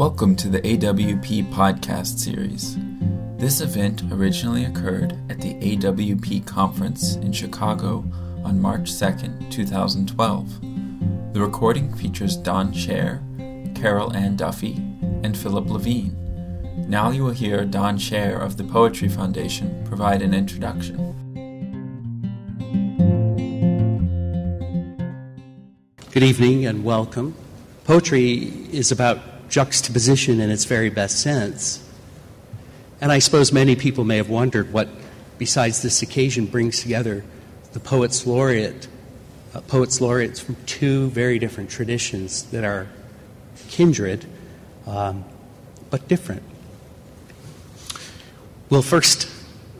Welcome to the AWP podcast series. This event originally occurred at the AWP conference in Chicago on March 2nd, 2012. The recording features Don Share, Carol Ann Duffy, and Philip Levine. Now you will hear Don Share of the Poetry Foundation provide an introduction. Good evening and welcome. Poetry is about juxtaposition in its very best sense. And I suppose many people may have wondered what, besides this occasion, brings together the poets laureate, uh, poets laureates from two very different traditions that are kindred um, but different. We'll first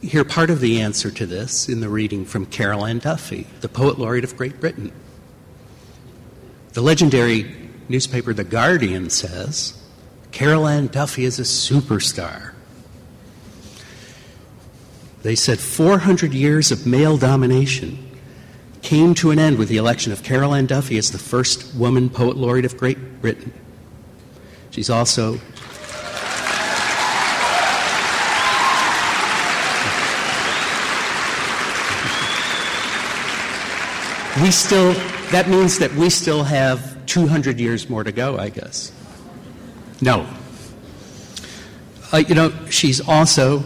hear part of the answer to this in the reading from Carol Ann Duffy, the poet laureate of Great Britain. The legendary newspaper The Guardian says Carol Ann Duffy is a superstar. They said 400 years of male domination came to an end with the election of Carol Ann Duffy as the first woman poet laureate of Great Britain. She's also we still that means that we still have 200 years more to go, I guess. No. Uh, you know, she's also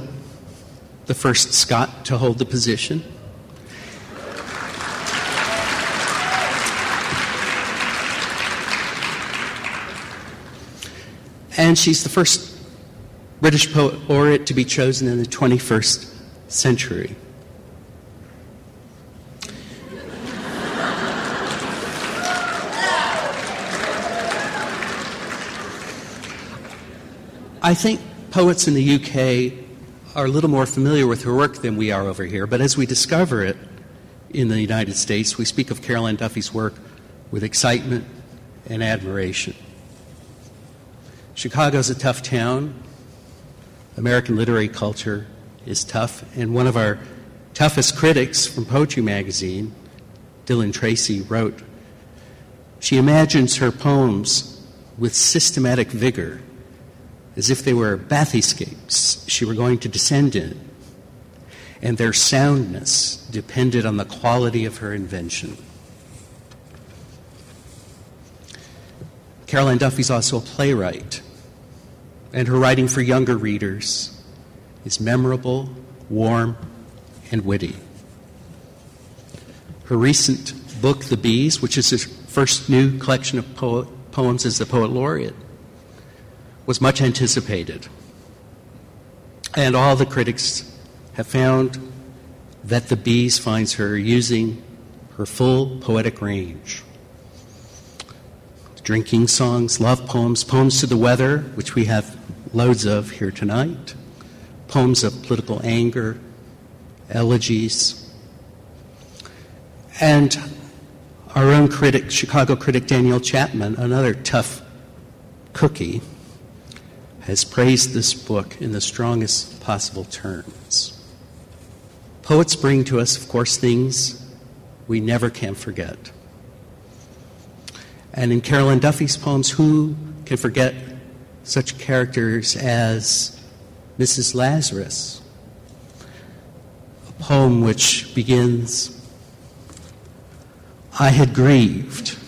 the first Scot to hold the position. And she's the first British poet laureate to be chosen in the 21st century. I think poets in the UK are a little more familiar with her work than we are over here, but as we discover it in the United States, we speak of Carol Ann Duffy's work with excitement and admiration. Chicago's a tough town. American literary culture is tough, and one of our toughest critics from Poetry Magazine, Dylan Tracy, wrote She imagines her poems with systematic vigor as if they were bathyscapes she were going to descend in, and their soundness depended on the quality of her invention. Carol Ann Duffy's also a playwright, and her writing for younger readers is memorable, warm, and witty. Her recent book, The Bees, which is her first new collection of po- poems as the Poet Laureate, was much anticipated. And all the critics have found that The Bees finds her using her full poetic range. Drinking songs, love poems, poems to the weather, which we have loads of here tonight, poems of political anger, elegies. And our own critic, Chicago critic Daniel Chapman, another tough cookie, has praised this book in the strongest possible terms. Poets bring to us, of course, things we never can forget. And in Carol Ann Duffy's poems, who can forget such characters as Mrs. Lazarus? A poem which begins I had grieved.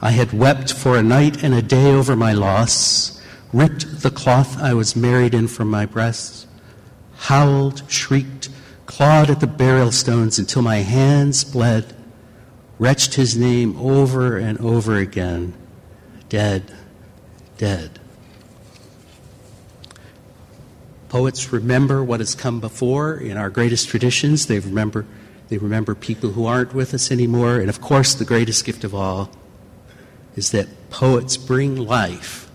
I had wept for a night and a day over my loss ripped the cloth I was married in from my breasts, howled, shrieked, clawed at the burial stones until my hands bled, retched his name over and over again dead, dead. Poets remember what has come before in our greatest traditions. They remember, they remember people who aren't with us anymore. And of course, the greatest gift of all is that poets bring life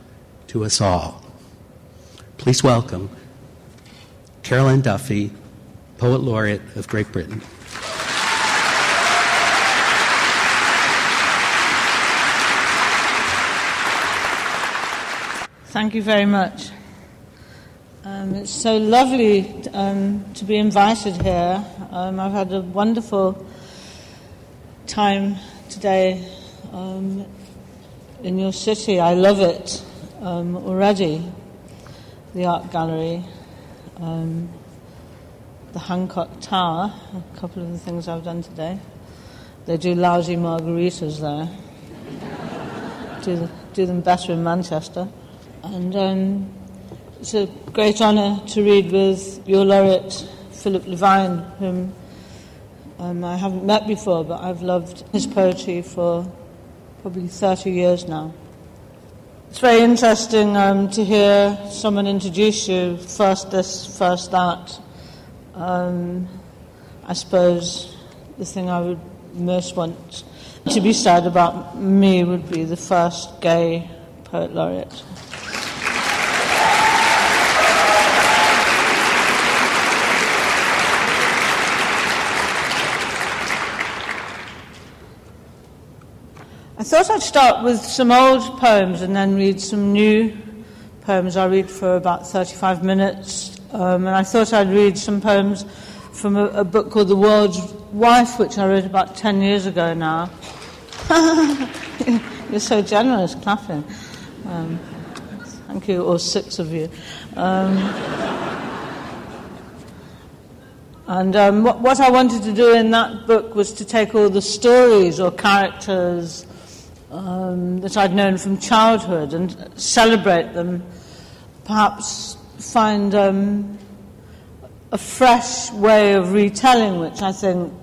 to us all. Please welcome Carol Ann Duffy, Poet Laureate of Great Britain. Thank you very much. Um, it's so lovely um, to be invited here. Um, I've had a wonderful time today um, in your city. I love it. Um, already. The art gallery, um, the Hancock Tower, a couple of the things I've done today. They do lousy margaritas there. do, the, do them better in Manchester. And um, it's a great honour to read with your laureate, Philip Levine, whom um, I haven't met before, but I've loved his poetry for probably 30 years now. It's very interesting um, to hear someone introduce you, first this, first that. Um, I suppose the thing I would most want to be said about me would be the first gay poet laureate. I thought I'd start with some old poems and then read some new poems. I read for about 35 minutes, um, and I thought I'd read some poems from a, a, book called The World's Wife, which I wrote about 10 years ago now. You're so generous, clapping. Um, thank you, all six of you. Um, and um, what, what, I wanted to do in that book was to take all the stories or characters um, that I'd known from childhood and celebrate them, perhaps find um, a fresh way of retelling, which I think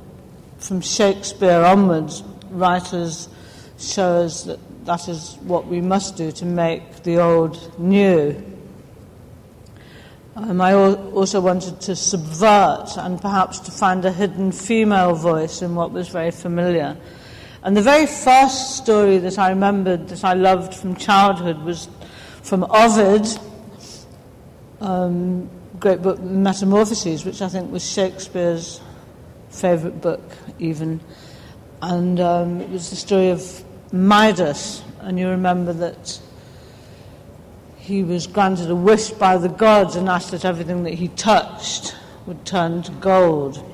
from Shakespeare onwards, writers show us that that is what we must do to make the old new. Um, I also wanted to subvert and perhaps to find a hidden female voice in what was very familiar. And the very first story that I remembered that I loved from childhood was from Ovid, um, great book Metamorphoses, which I think was Shakespeare's favourite book, even. And um, it was the story of Midas, and you remember that he was granted a wish by the gods and asked that everything that he touched would turn to gold.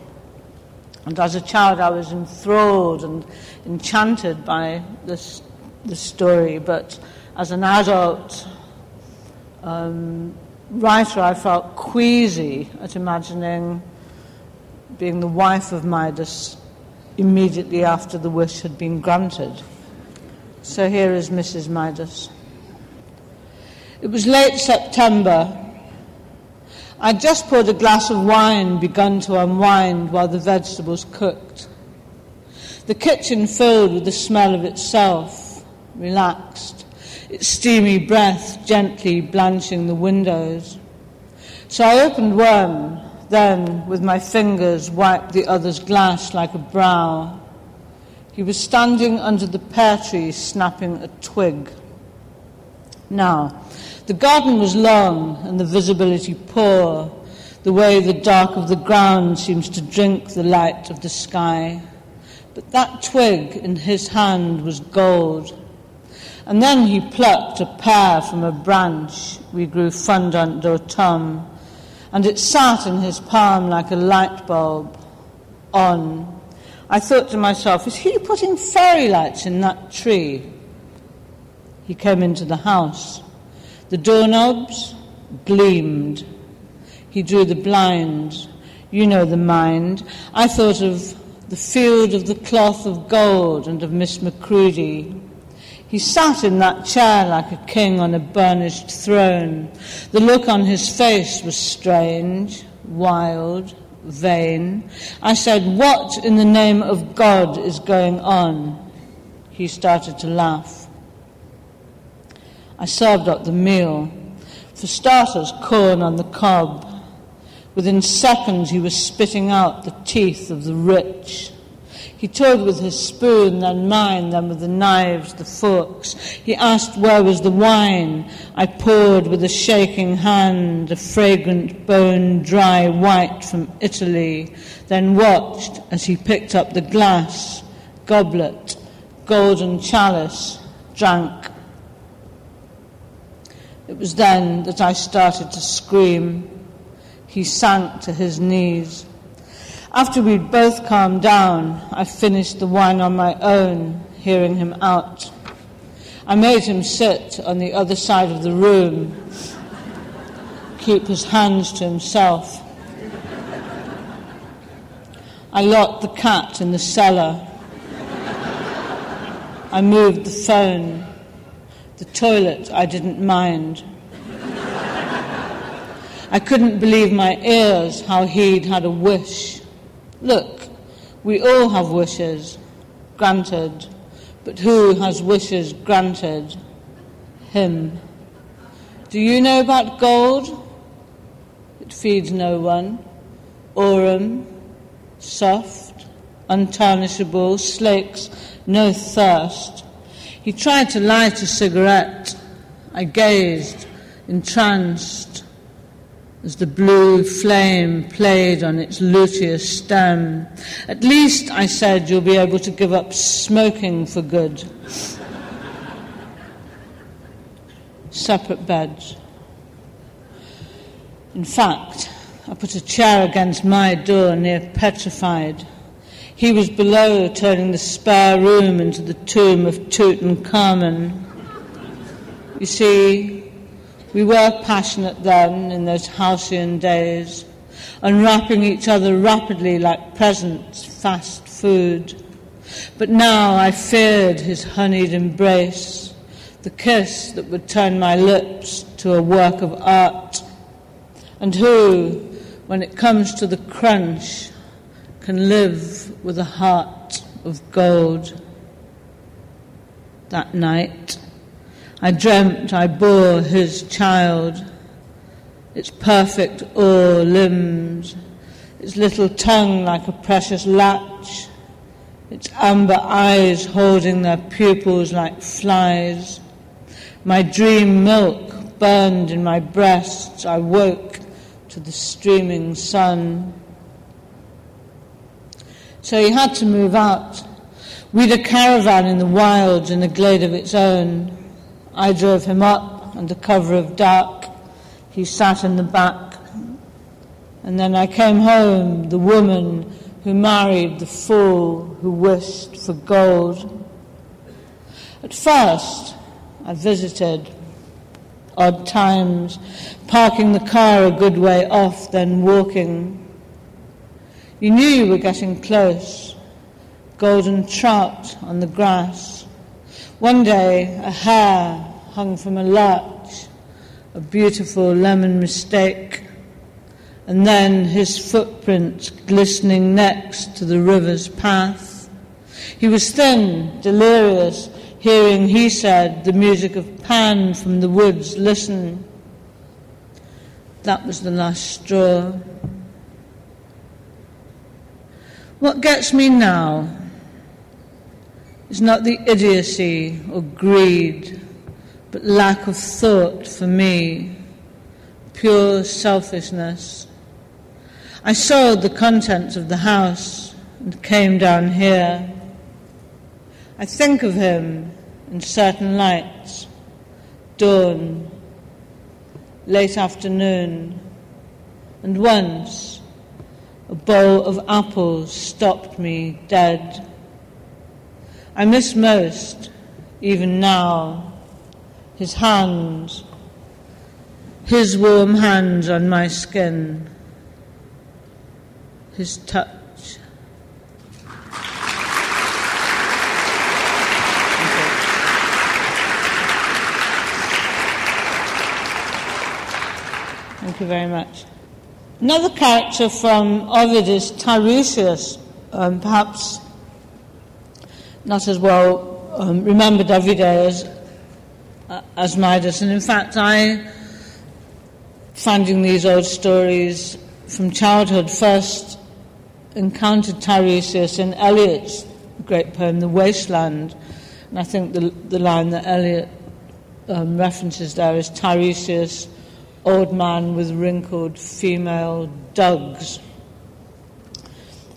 And as a child, I was enthralled and enchanted by this, this story, but as an adult um, writer, I felt queasy at imagining being the wife of Midas immediately after the wish had been granted. So here is Mrs. Midas. It was late September I'd just poured a glass of wine, begun to unwind while the vegetables cooked. The kitchen filled with the smell of itself, relaxed, its steamy breath gently blanching the windows. So I opened one, then with my fingers wiped the other's glass like a brow. He was standing under the pear tree snapping a twig. Now, the garden was long and the visibility poor, the way the dark of the ground seems to drink the light of the sky. But that twig in his hand was gold. And then he plucked a pear from a branch we grew Fondante d'Automne, and it sat in his palm like a light bulb on. I thought to myself, is he putting fairy lights in that tree? He came into the house. The doorknobs gleamed. He drew the blinds. You know the mind. I thought of the field of the cloth of gold and of Miss Macready. He sat in that chair like a king on a burnished throne. The look on his face was strange, wild, vain. I said, What in the name of God is going on? He started to laugh. I served up the meal. For starters, corn on the cob. Within seconds, he was spitting out the teeth of the rich. He toyed with his spoon, then mine, then with the knives, the forks. He asked where was the wine. I poured with a shaking hand a fragrant bone dry white from Italy, then watched as he picked up the glass, goblet, golden chalice, drank it was then that I started to scream. He sank to his knees. After we'd both calmed down, I finished the wine on my own, hearing him out. I made him sit on the other side of the room, keep his hands to himself. I locked the cat in the cellar. I moved the phone. The toilet I didn't mind. I couldn't believe my ears how he'd had a wish. Look, we all have wishes, granted, but who has wishes granted? Him. Do you know about gold? It feeds no one. Aurum, soft, untarnishable, slakes no thirst. He tried to light a cigarette. I gazed, entranced as the blue flame played on its luteous stem. At least, I said, you'll be able to give up smoking for good. Separate beds. In fact, I put a chair against my door near petrified. He was below, turning the spare room into the tomb of Tutankhamun. You see, we were passionate then in those halcyon days, unwrapping each other rapidly like presents, fast food. But now I feared his honeyed embrace, the kiss that would turn my lips to a work of art. And who, when it comes to the crunch, can live with a heart of gold? That night, I dreamt I bore his child, its perfect ore limbs, its little tongue like a precious latch, its amber eyes holding their pupils like flies. My dream milk burned in my breasts. I woke to the streaming sun. So he had to move out. We'd a caravan in the wilds in a glade of its own. I drove him up under cover of dark. He sat in the back. And then I came home, the woman who married the fool who wished for gold. At first, I visited odd times, parking the car a good way off, then walking. You knew you were getting close. Golden trout on the grass. One day, a hare hung from a larch, a beautiful lemon mistake, and then his footprints glistening next to the river's path. He was thin, delirious, hearing, he said, the music of Pan from the woods listen. That was the last straw. What gets me now is not the idiocy or greed, but lack of thought for me, pure selfishness. I sold the contents of the house and came down here. I think of him in certain lights, dawn, late afternoon, and once a bowl of apples stopped me dead. I miss most, even now, his hands, his warm hands on my skin, his touch. Thank you very much. Another character from Ovid is Tiresias, um, perhaps not as well um, remembered every day as, uh, as Midas. And in fact, I, finding these old stories from childhood, first encountered Tiresias in Eliot's great poem, The Wasteland. And I think the, the line that Eliot um, references there is Tiresias, old man with wrinkled female dugs.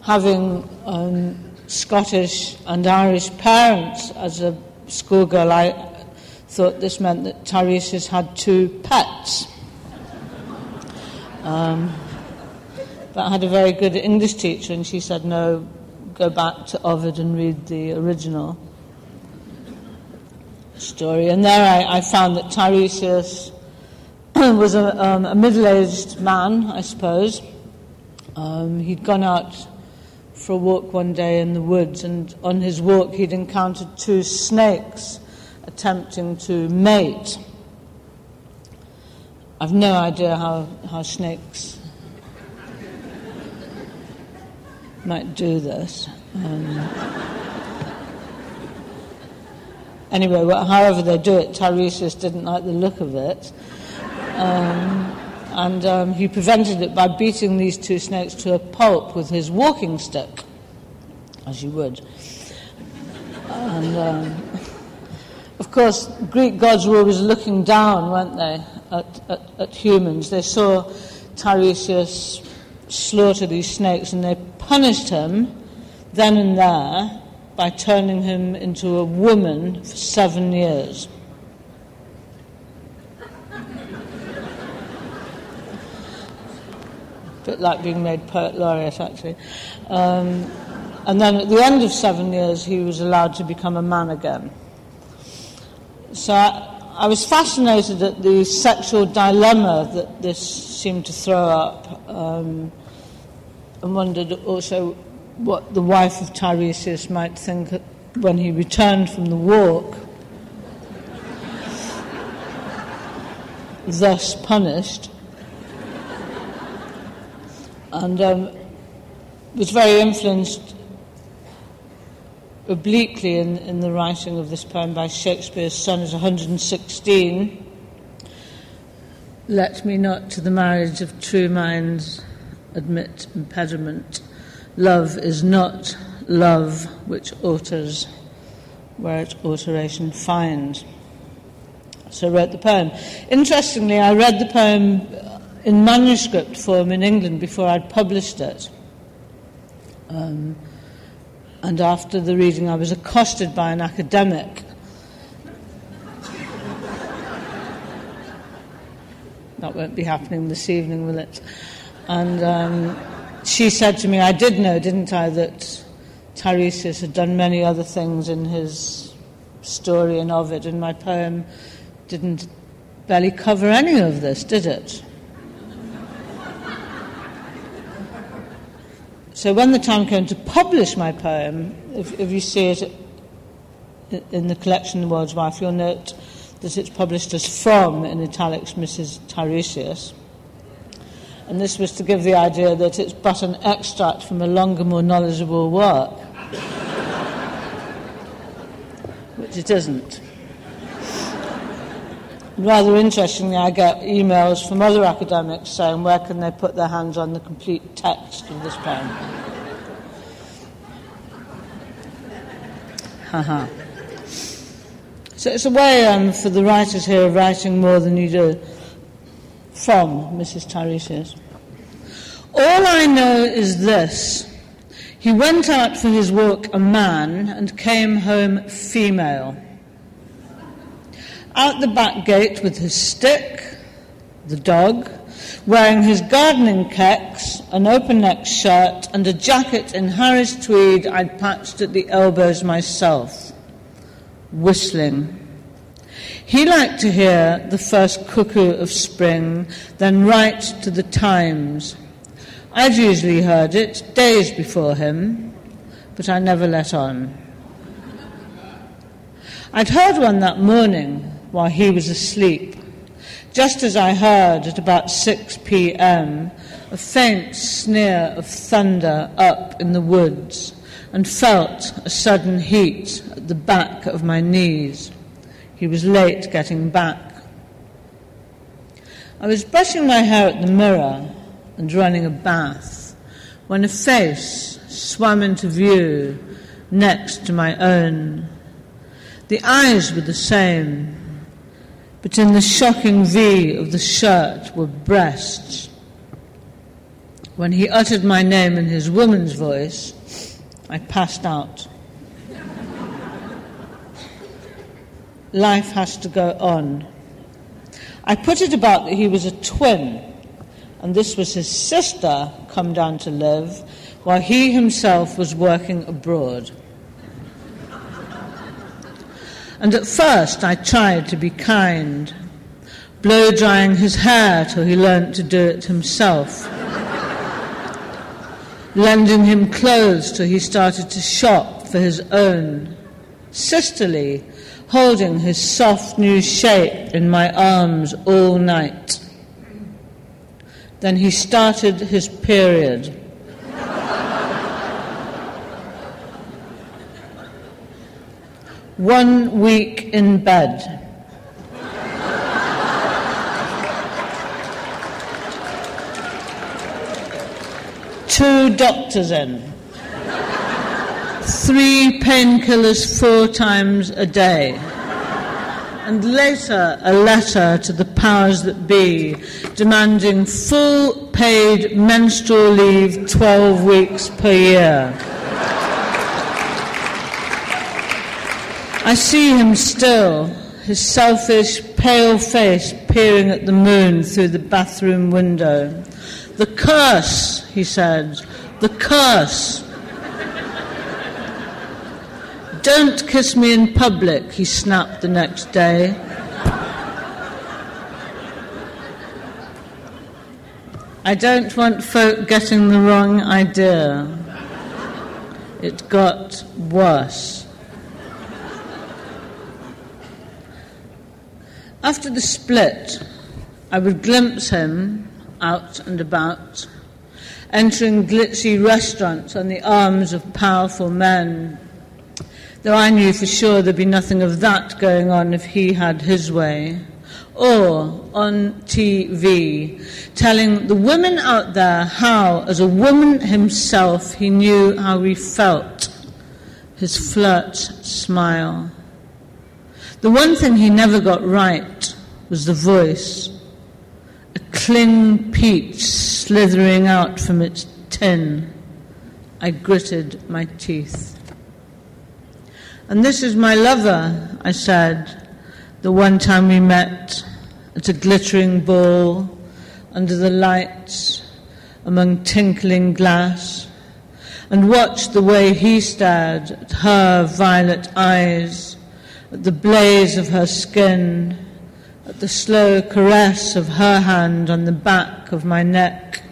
Having um, Scottish and Irish parents as a schoolgirl, I thought this meant that Tiresias had two pets. Um, but I had a very good English teacher, and she said, no, go back to Ovid and read the original. story. And there I, I found that Tiresias was a, um, a middle aged man, I suppose. Um, he'd gone out for a walk one day in the woods, and on his walk, he'd encountered two snakes attempting to mate. I've no idea how, how snakes might do this. Um, anyway, well, however they do it, Tiresias didn't like the look of it. Um, and um, he prevented it by beating these two snakes to a pulp with his walking stick, as you would. And um, of course, Greek gods were always looking down, weren't they, at, at, at humans. They saw Tiresias slaughter these snakes and they punished him then and there by turning him into a woman for seven years. Bit like being made poet laureate, actually. Um, and then at the end of seven years, he was allowed to become a man again. So I, I was fascinated at the sexual dilemma that this seemed to throw up, um, and wondered also what the wife of Tiresias might think when he returned from the walk, thus punished and um, was very influenced obliquely in, in the writing of this poem by Shakespeare's Sonnet 116. Let me not to the marriage of true minds admit impediment. Love is not love which alters where it alteration finds. So wrote the poem. Interestingly, I read the poem in manuscript form in England before I'd published it. Um, and after the reading, I was accosted by an academic. that won't be happening this evening, will it? And um, she said to me, I did know, didn't I, that Tiresias had done many other things in his story and Ovid, and my poem didn't barely cover any of this, did it? So when the time came to publish my poem, if, if you see it in the collection The World's Wife, you'll note that it's published as from, in italics, Mrs. Tiresias. And this was to give the idea that it's but an extract from a longer, more knowledgeable work. Which it isn't. Rather interestingly, I get emails from other academics saying where can they put their hands on the complete text of this poem. Haha. so it's a way um, for the writers here of writing more than you do from Mrs. Tiresias. All I know is this. He went out for his walk a man and came home female out the back gate with his stick, the dog, wearing his gardening kecks, an open necked shirt, and a jacket in Harris tweed I'd patched at the elbows myself, whistling. He liked to hear the first cuckoo of spring, then write to the Times. I'd usually heard it days before him, but I never let on. I'd heard one that morning while he was asleep. Just as I heard at about 6 p.m. a faint sneer of thunder up in the woods and felt a sudden heat at the back of my knees. He was late getting back. I was brushing my hair at the mirror and running a bath when a face swam into view next to my own. The eyes were the same, but in the shocking V of the shirt were breasts. When he uttered my name in his woman's voice, I passed out. Life has to go on. I put it about that he was a twin, and this was his sister come down to live, while he himself was working abroad. And at first I tried to be kind, blow drying his hair till he learnt to do it himself, lending him clothes till he started to shop for his own, sisterly, holding his soft new shape in my arms all night. Then he started his period. One week in bed. Two doctors in. Three painkillers four times a day. And later, a letter to the powers that be demanding full paid menstrual leave 12 weeks per year. I see him still, his selfish, pale face peering at the moon through the bathroom window. The curse, he said, the curse. Don't kiss me in public, he snapped the next day. I don't want folk getting the wrong idea. It got worse. After the split, I would glimpse him out and about, entering glitzy restaurants on the arms of powerful men. Though I knew for sure there'd be nothing of that going on if he had his way. Or on TV, telling the women out there how, as a woman himself, he knew how he felt. His flirt smile. The one thing he never got right was the voice. A cling peach slithering out from its tin. I gritted my teeth. And this is my lover, I said, the one time we met at a glittering ball under the lights among tinkling glass and watched the way he stared at her violet eyes at the blaze of her skin, at the slow caress of her hand on the back of my neck,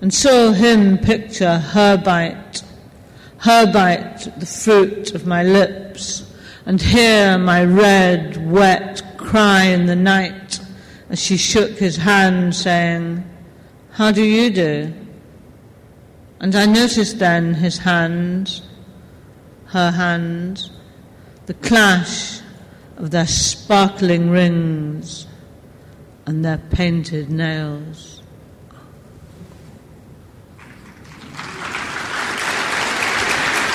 and saw him picture her bite, her bite, the fruit of my lips, and hear my red, wet cry in the night as she shook his hand, saying, How do you do? And I noticed then his hand, her hand, the clash of their sparkling rings and their painted nails.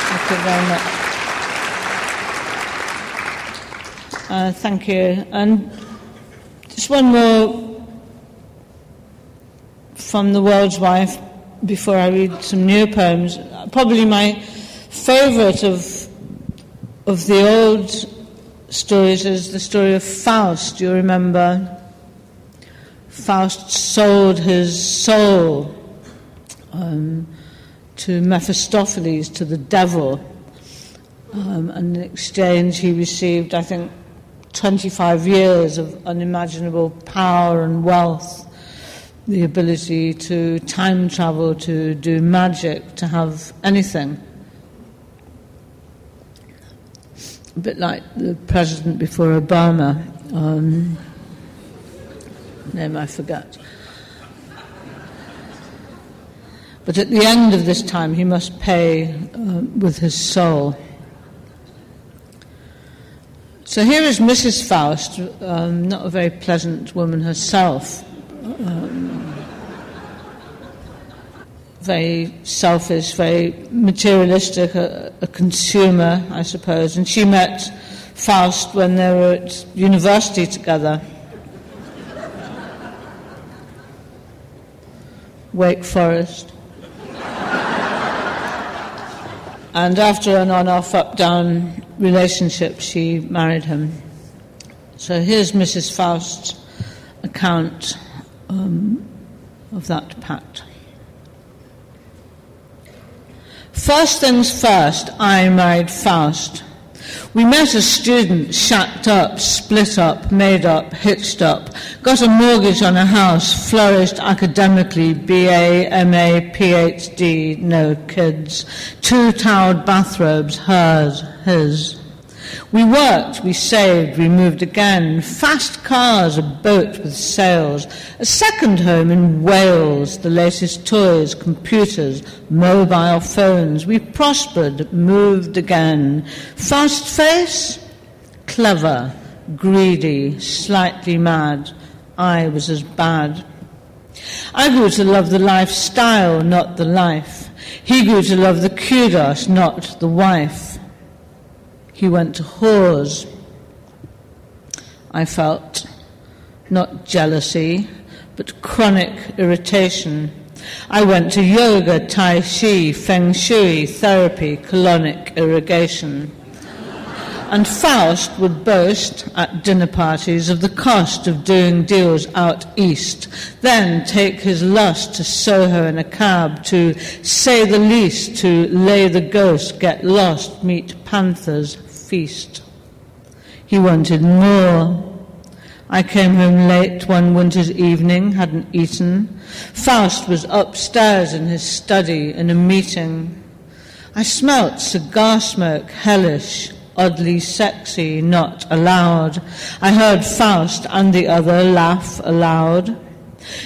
Thank you very much. Uh, thank you. And just one more from The World's Wife before I read some new poems. Probably my favourite of of the old stories is the story of Faust. You remember? Faust sold his soul um, to Mephistopheles, to the devil. Um, and in exchange, he received, I think, 25 years of unimaginable power and wealth, the ability to time travel, to do magic, to have anything. A bit like the president before Obama. Um, name I forgot. But at the end of this time, he must pay uh, with his soul. So here is Mrs. Faust, um, not a very pleasant woman herself. Um, very selfish, very materialistic, a, a, consumer, I suppose. And she met Faust when they were at university together. Wake Forest. and after an on off, up down relationship, she married him. So here's Mrs. Faust's account um, of that pact. First things first, I married Faust. We met as students, shacked up, split up, made up, hitched up, got a mortgage on a house, flourished academically, BA, MA, PhD, no kids, two toweled bathrobes, hers, his. We worked, we saved, we moved again. Fast cars, a boat with sails, a second home in Wales, the latest toys, computers, mobile phones. We prospered, moved again. Fast face, clever, greedy, slightly mad. I was as bad. I grew to love the lifestyle, not the life. He grew to love the kudos, not the wife. He went to whores. I felt not jealousy, but chronic irritation. I went to yoga, tai chi, feng shui, therapy, colonic irrigation. And Faust would boast at dinner parties of the cost of doing deals out east, then take his lust to Soho in a cab, to say the least, to lay the ghost, get lost, meet panthers, feast. He wanted more. I came home late one winter's evening, hadn't eaten. Faust was upstairs in his study in a meeting. I smelt cigar smoke, hellish, oddly sexy, not allowed. I heard Faust and the other laugh aloud.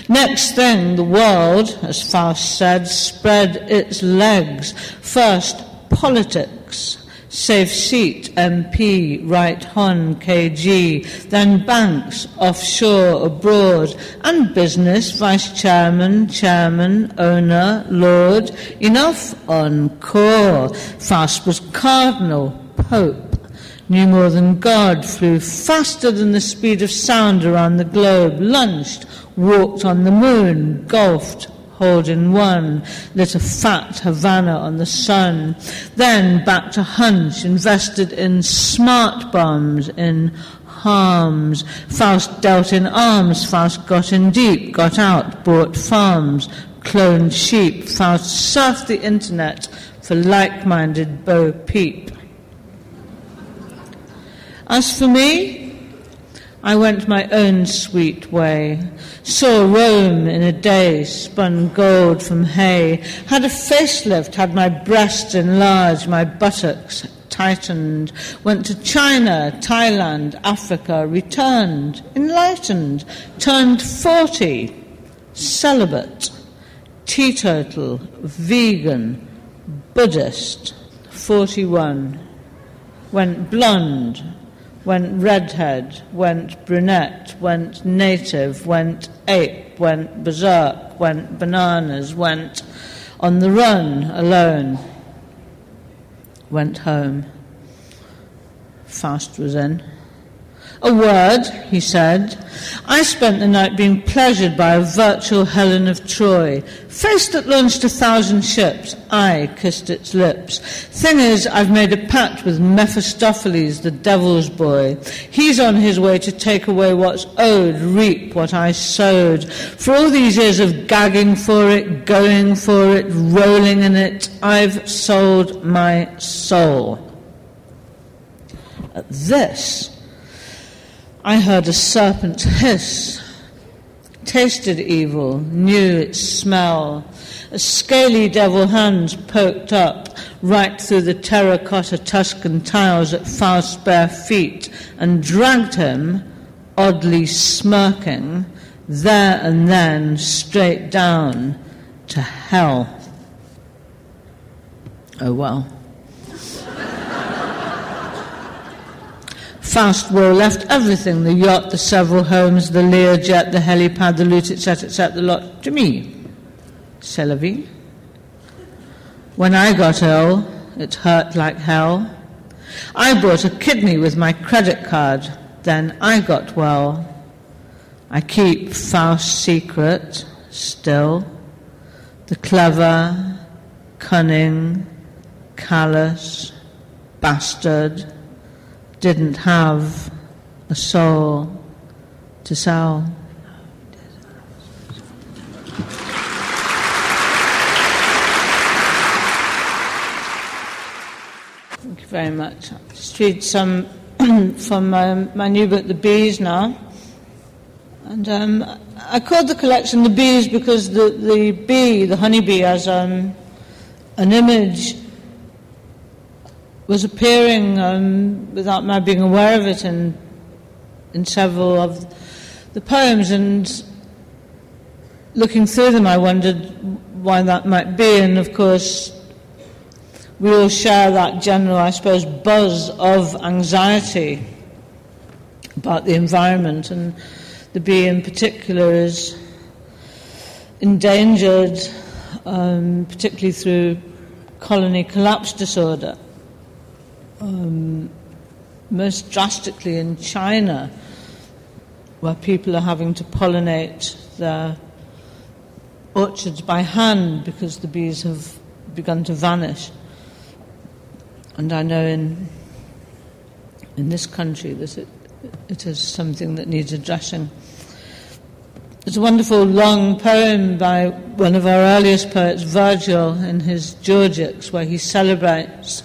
Next thing, the world, as Faust said, spread its legs. First, politics. Safe seat, MP, right hon, KG, then banks, offshore, abroad, and business, vice chairman, chairman, owner, lord, enough encore. Faust was cardinal, pope, knew more than God, flew faster than the speed of sound around the globe, lunched, walked on the moon, golfed, holding one, lit a fat Havana on the sun, then back to Hunch, invested in smart bombs, in harms. Faust dealt in arms, Faust got in deep, got out, bought farms, cloned sheep. Faust surfed the internet for like-minded Bo Peep. As for me, I went my own sweet way, saw Rome in a day, spun gold from hay, had a facelift, had my breasts enlarged, my buttocks tightened, went to China, Thailand, Africa, returned, enlightened, turned 40, celibate, teetotal, vegan, Buddhist, 41, went blonde, went redhead, went brunette, went native, went ape, went berserk, went bananas, went on the run alone, went home. Faust was in. A word, he said. I spent the night being pleasured by a virtual Helen of Troy. Face that launched a thousand ships, I kissed its lips. Thing is, I've made a pact with Mephistopheles, the devil's boy. He's on his way to take away what's owed, reap what I sowed. For all these years of gagging for it, going for it, rolling in it, I've sold my soul. At this, I heard a serpent hiss, tasted evil, knew its smell. A scaly devil hand poked up right through the terracotta Tuscan tiles at Faust's bare feet and dragged him, oddly smirking, there and then straight down to hell. Oh well. Faust War left everything the yacht, the several homes, the Learjet, the helipad, the loot, etc., etc., the lot to me. C'est. When I got ill, it hurt like hell. I bought a kidney with my credit card, then I got well. I keep Faust's secret still. The clever, cunning, callous, bastard didn't have a soul to sell. Thank you very much. I'll just read some from my, my new book, The Bees, now. And um, I called the collection The Bees because the, the bee, the honeybee, as um, an image was appearing um, without my being aware of it in, in several of the poems. And looking through them, I wondered why that might be. And of course, we all share that general, I suppose, buzz of anxiety about the environment. And the bee in particular is endangered, um, particularly through colony collapse disorder. Um, most drastically in China, where people are having to pollinate their orchards by hand because the bees have begun to vanish. And I know in in this country that it, it is something that needs addressing. There's a wonderful long poem by one of our earliest poets, Virgil, in his Georgics, where he celebrates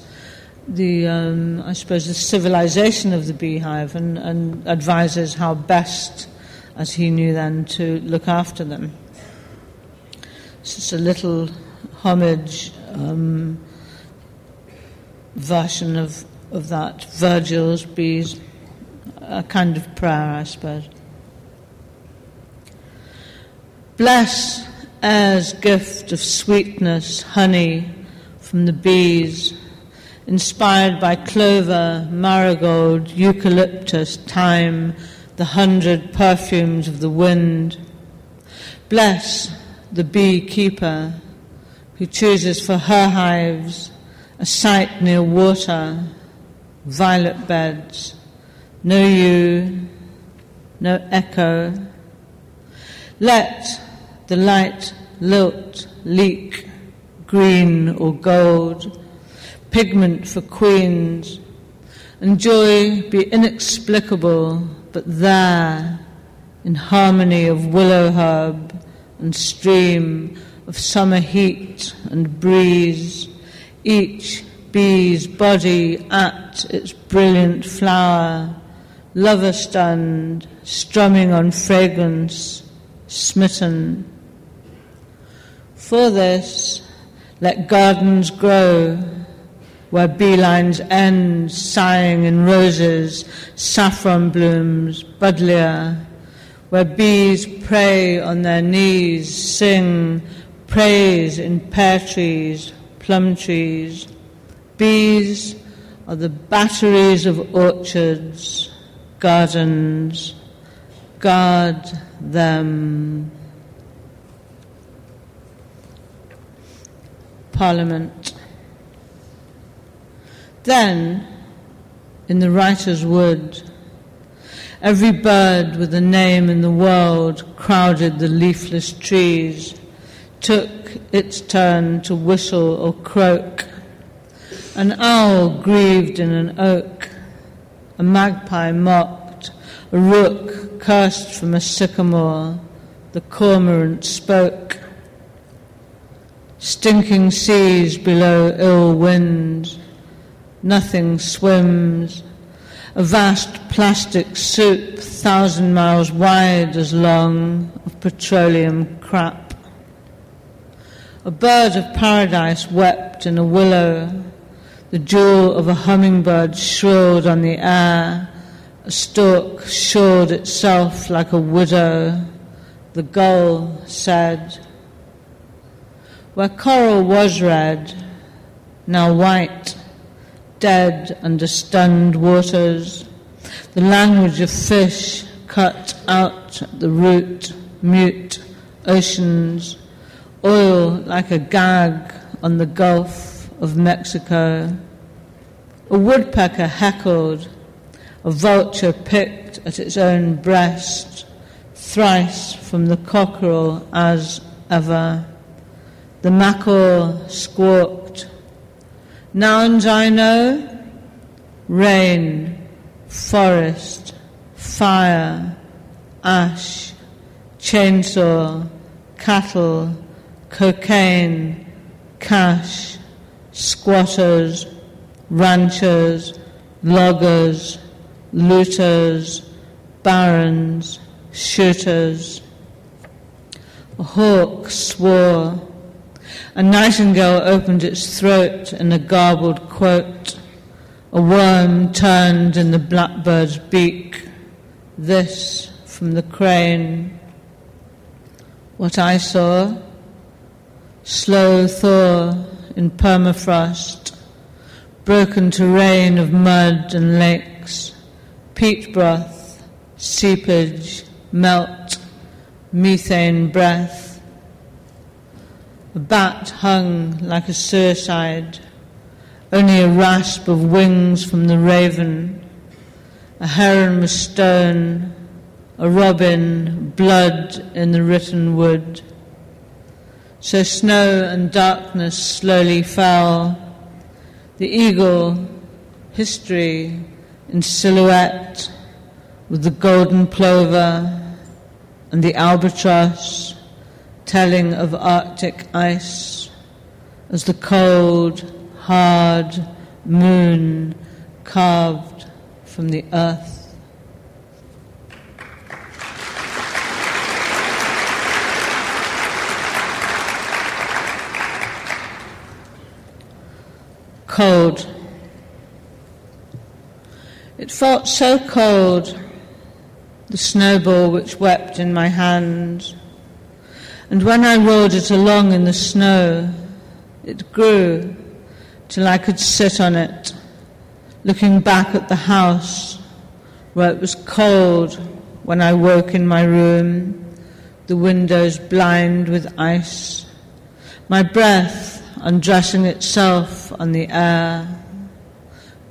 the, um, I suppose, the civilization of the beehive and, and advises how best, as he knew then, to look after them. It's just a little homage um, version of, of that Virgil's bees, a kind of prayer, I suppose. Bless air's gift of sweetness, honey from the bees inspired by clover, marigold, eucalyptus, thyme, the hundred perfumes of the wind. Bless the beekeeper who chooses for her hives a site near water, violet beds, no yew, no echo. Let the light lilt, leak, green or gold pigment for queens, and joy be inexplicable, but there, in harmony of willow herb and stream, of summer heat and breeze, each bee's body at its brilliant flower, lover stunned, strumming on fragrance, smitten. For this, let gardens grow where beelines end, sighing in roses, saffron blooms, buddleia, where bees pray on their knees, sing praise in pear trees, plum trees. Bees are the batteries of orchards, gardens. Guard them. Parliament. Then, in the writer's wood, every bird with a name in the world crowded the leafless trees, took its turn to whistle or croak. An owl grieved in an oak, a magpie mocked, a rook cursed from a sycamore, the cormorant spoke. Stinking seas below ill winds, Nothing swims. A vast plastic soup, thousand miles wide as long, of petroleum crap. A bird of paradise wept in a willow. The jewel of a hummingbird shrilled on the air. A stork shored itself like a widow. The gull said, Where coral was red, now white dead under stunned waters, the language of fish cut out at the root, mute oceans, oil like a gag on the Gulf of Mexico. A woodpecker heckled, a vulture picked at its own breast, thrice from the cockerel as ever. The macaw squawked, Nouns I know rain, forest, fire, ash, chainsaw, cattle, cocaine, cash, squatters, ranchers, loggers, looters, barons, shooters. A hawk swore. A nightingale opened its throat in a garbled quote. A worm turned in the blackbird's beak. This from the crane. What I saw, slow thaw in permafrost, broken terrain of mud and lakes, peat broth, seepage, melt, methane breath. A bat hung like a suicide, only a rasp of wings from the raven. A heron was stone, a robin, blood in the written wood. So snow and darkness slowly fell. The eagle, history in silhouette, with the golden plover and the albatross telling of Arctic ice as the cold, hard moon carved from the earth. Cold. It felt so cold the snowball which wept in my hand. And when I rolled it along in the snow, it grew till I could sit on it, looking back at the house where it was cold when I woke in my room, the windows blind with ice, my breath undressing itself on the air.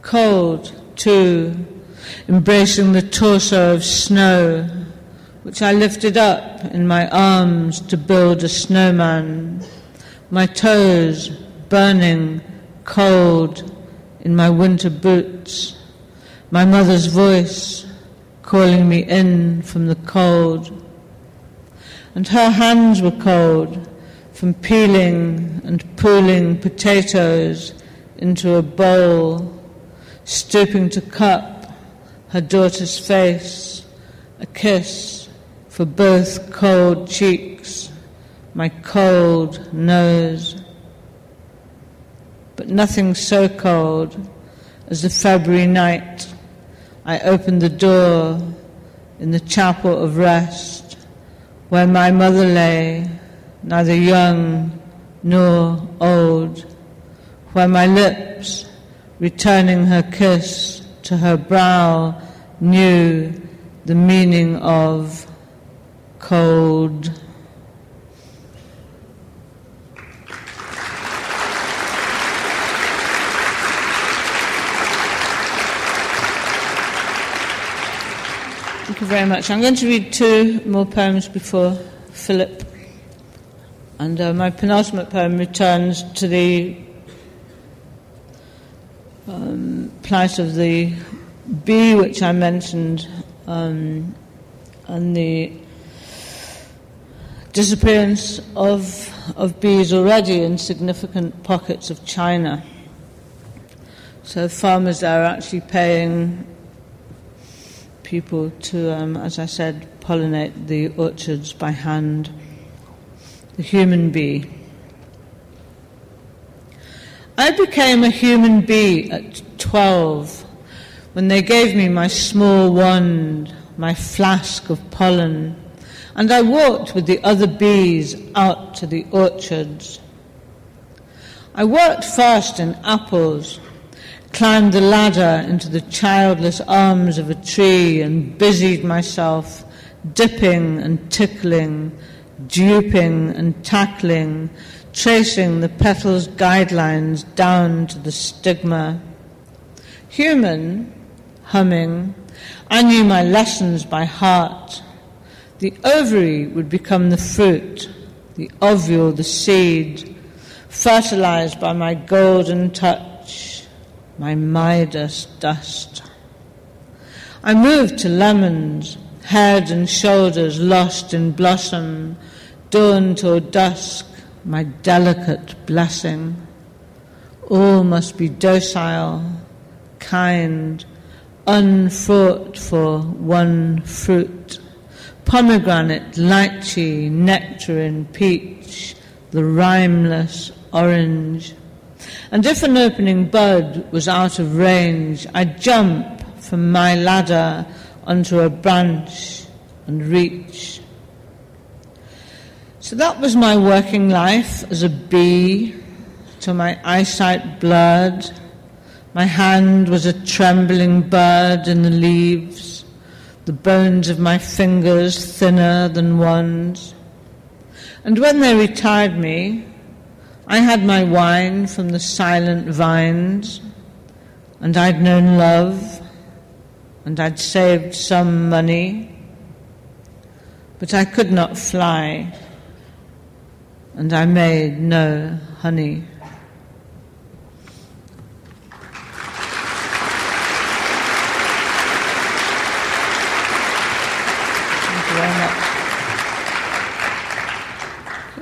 Cold, too, embracing the torso of snow, which I lifted up in my arms to build a snowman, my toes burning cold in my winter boots, my mother's voice calling me in from the cold. And her hands were cold from peeling and pooling potatoes into a bowl, stooping to cup her daughter's face, a kiss for both cold cheeks, my cold nose. But nothing so cold as the February night I opened the door in the chapel of rest where my mother lay, neither young nor old, where my lips, returning her kiss, to her brow knew the meaning of cold. Thank you very much. I'm going to read two more poems before Philip. And uh, my penultimate poem returns to the um, plight of the bee, which I mentioned, um, and the disappearance of, of bees already in significant pockets of China. So farmers are actually paying people to, um, as I said, pollinate the orchards by hand. The human bee. I became a human bee at 12 when they gave me my small wand, my flask of pollen, and I walked with the other bees out to the orchards. I worked first in apples, climbed the ladder into the childless arms of a tree, and busied myself dipping and tickling, duping and tackling tracing the petals' guidelines down to the stigma. Human, humming, I knew my lessons by heart. The ovary would become the fruit, the ovule the seed, fertilized by my golden touch, my Midas dust. I moved to lemons, head and shoulders lost in blossom, dawn till dusk, my delicate blessing. All must be docile, kind, unfraught for one fruit. Pomegranate, lychee, nectarine, peach, the rhymeless orange. And if an opening bud was out of range, I'd jump from my ladder onto a branch and reach. So that was my working life as a bee, till my eyesight blurred. My hand was a trembling bird in the leaves, the bones of my fingers thinner than one's. And when they retired me, I had my wine from the silent vines, and I'd known love, and I'd saved some money, but I could not fly, and I made no honey. Thank you very much.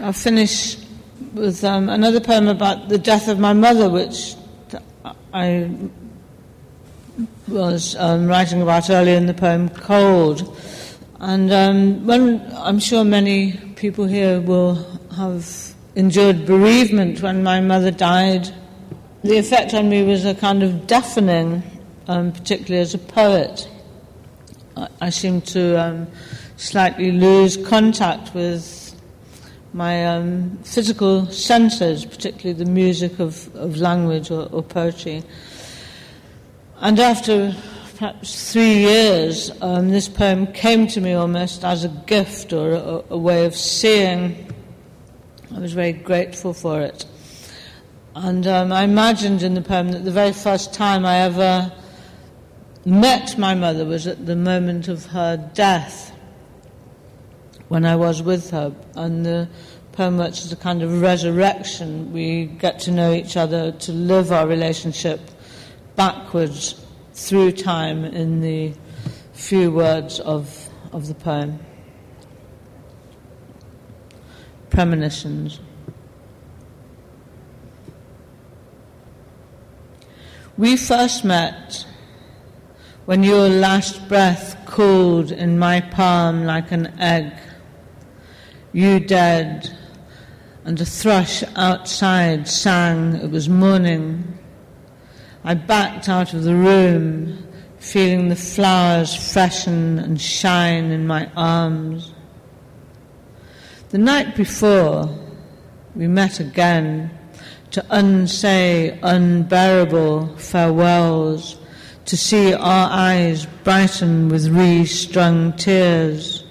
I'll finish with um, another poem about the death of my mother, which I was um, writing about earlier in the poem Cold. And um, when I'm sure many people here will have endured bereavement when my mother died, the effect on me was a kind of deafening, um, particularly as a poet. I, I seemed to um, slightly lose contact with my um, physical senses, particularly the music of, of language or, or, poetry. And after perhaps three years, um, this poem came to me almost as a gift or a, a, way of seeing. I was very grateful for it. And um, I imagined in the poem that the very first time I ever met my mother was at the moment of her death when I was with her. And the poem works as a kind of resurrection. We get to know each other, to live our relationship backwards through time in the few words of, of the poem. Premonitions. We first met when your last breath cooled in my palm like an egg you dead, and a thrush outside sang it was morning. I backed out of the room, feeling the flowers freshen and shine in my arms. The night before, we met again to unsay unbearable farewells, to see our eyes brighten with re-strung tears.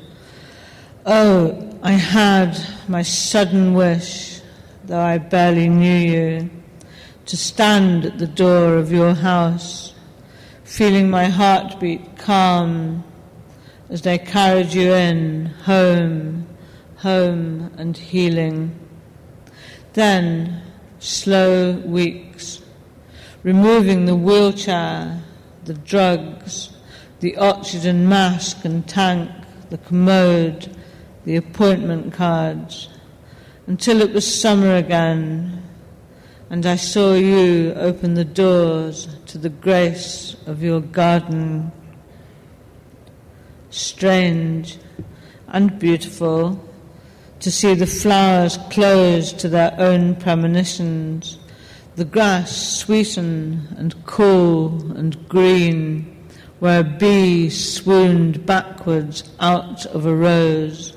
Oh, I had my sudden wish, though I barely knew you, to stand at the door of your house, feeling my heartbeat calm as they carried you in, home, home and healing. Then, slow weeks, removing the wheelchair, the drugs, the oxygen mask and tank, the commode, the appointment cards, until it was summer again, and I saw you open the doors to the grace of your garden. Strange and beautiful to see the flowers close to their own premonitions, the grass sweeten and cool and green, where a bee swooned backwards out of a rose.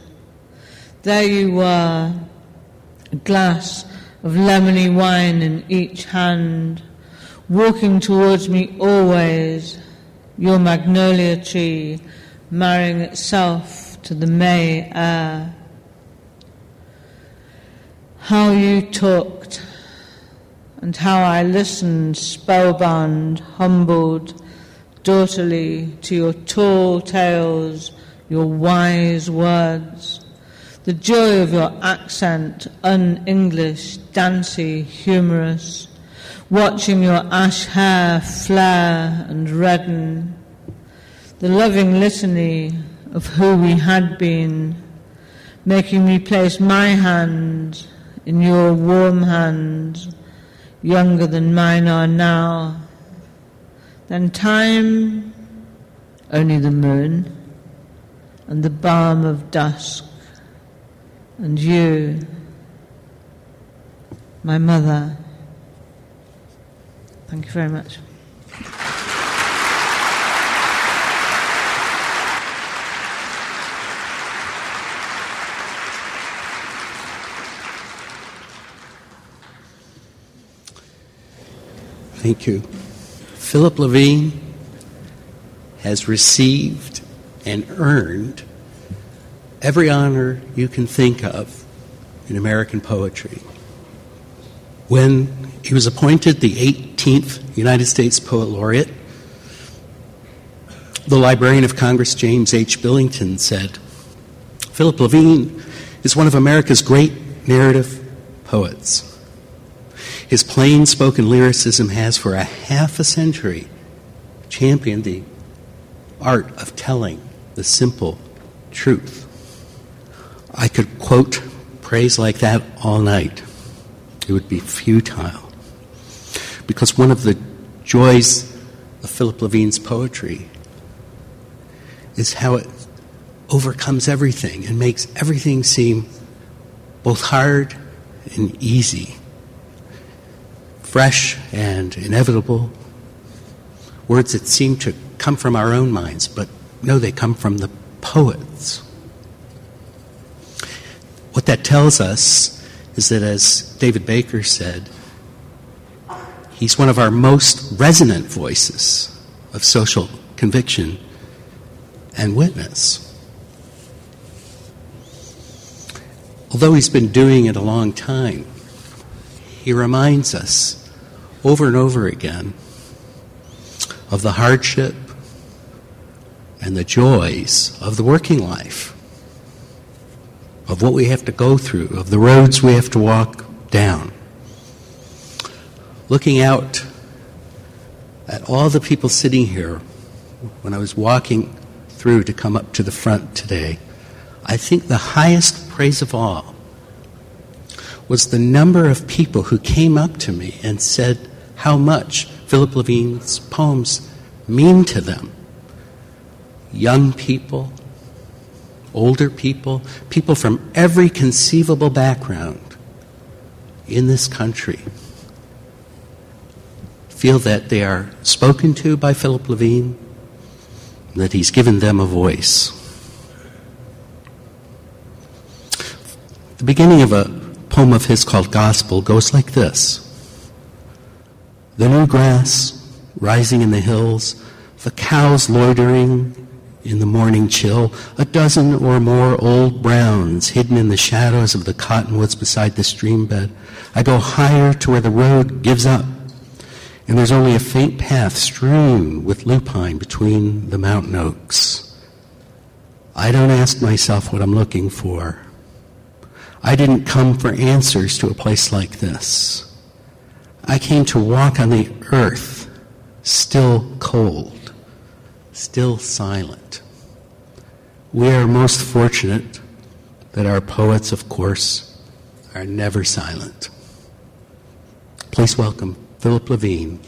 There you were, a glass of lemony wine in each hand, walking towards me always, your magnolia tree marrying itself to the May air. How you talked, and how I listened, spellbound, humbled, daughterly to your tall tales, your wise words the joy of your accent, un-English, dancey, humorous, watching your ash hair flare and redden, the loving litany of who we had been, making me place my hand in your warm hand, younger than mine are now, then time, only the moon, and the balm of dusk, and you, my mother. Thank you very much. Thank you. Philip Levine has received and earned every honor you can think of in American poetry. When he was appointed the 18th United States Poet Laureate, the Librarian of Congress, James H. Billington, said Philip Levine is one of America's great narrative poets. His plain spoken lyricism has, for a half a century, championed the art of telling the simple truth. I could quote praise like that all night. It would be futile. Because one of the joys of Philip Levine's poetry is how it overcomes everything and makes everything seem both hard and easy fresh and inevitable, words that seem to come from our own minds, but no, they come from the poets. What that tells us is that, as David Baker said, he's one of our most resonant voices of social conviction and witness. Although he's been doing it a long time, he reminds us over and over again of the hardship and the joys of the working life, of what we have to go through, of the roads we have to walk down. Looking out at all the people sitting here when I was walking through to come up to the front today, I think the highest praise of all was the number of people who came up to me and said how much Philip Levine's poems mean to them. Young people, older people, people from every conceivable background in this country feel that they are spoken to by Philip Levine, that he's given them a voice. The beginning of a poem of his called Gospel goes like this The new grass rising in the hills, the cows loitering in the morning chill, a dozen or more old browns hidden in the shadows of the cottonwoods beside the stream bed. I go higher to where the road gives up, and there's only a faint path strewn with lupine between the mountain oaks. I don't ask myself what I'm looking for. I didn't come for answers to a place like this. I came to walk on the earth, still cold, still silent. We are most fortunate that our poets, of course, are never silent. Please welcome Philip Levine,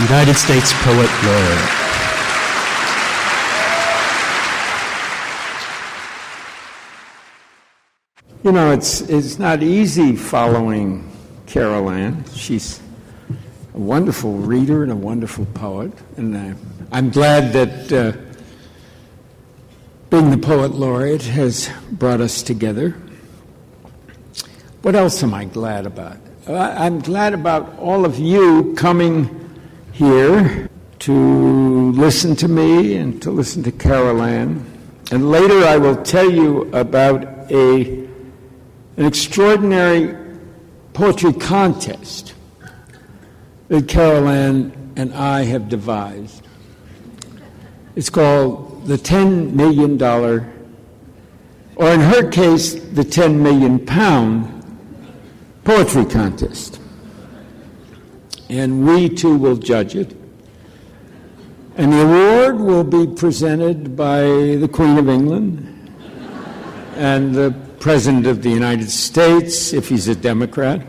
United States Poet Laureate. You know, it's, it's not easy following Carol Ann. She's a wonderful reader and a wonderful poet. And uh, I'm glad that uh, being the poet laureate has brought us together. What else am I glad about? I'm glad about all of you coming here to listen to me and to listen to Carol Ann. And later I will tell you about a an extraordinary poetry contest that Carol Ann and I have devised. It's called the $10 million, or in her case, the 10 million pound poetry contest. And we too will judge it. And the award will be presented by the Queen of England and the President of the United States, if he's a Democrat.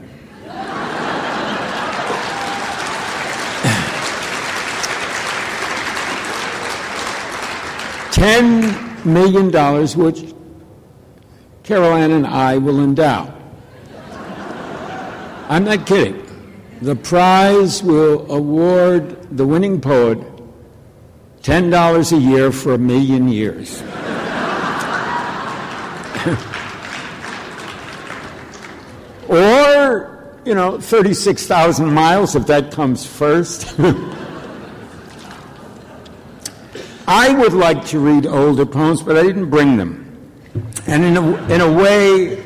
$10 million, which Carol Ann and I will endow. I'm not kidding. The prize will award the winning poet $10 a year for a million years. or, you know, 36,000 miles if that comes first. I would like to read older poems, but I didn't bring them. And in a, in a way,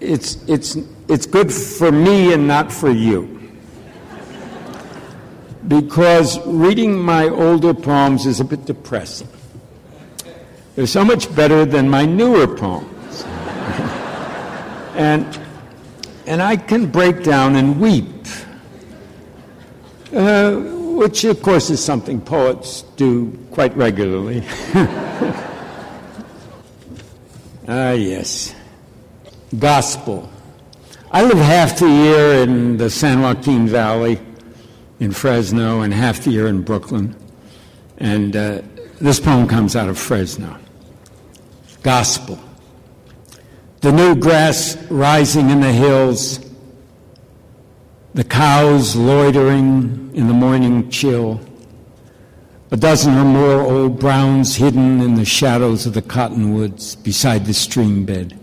it's, it's, it's good for me and not for you. Because reading my older poems is a bit depressing. They're so much better than my newer poems. and, and I can break down and weep, uh, which, of course, is something poets do quite regularly. Ah, yes. Gospel. I live half the year in the San Joaquin Valley in Fresno and half the year in Brooklyn. And uh, this poem comes out of Fresno. Gospel. The new grass rising in the hills, the cows loitering in the morning chill, a dozen or more old browns hidden in the shadows of the cottonwoods beside the stream bed.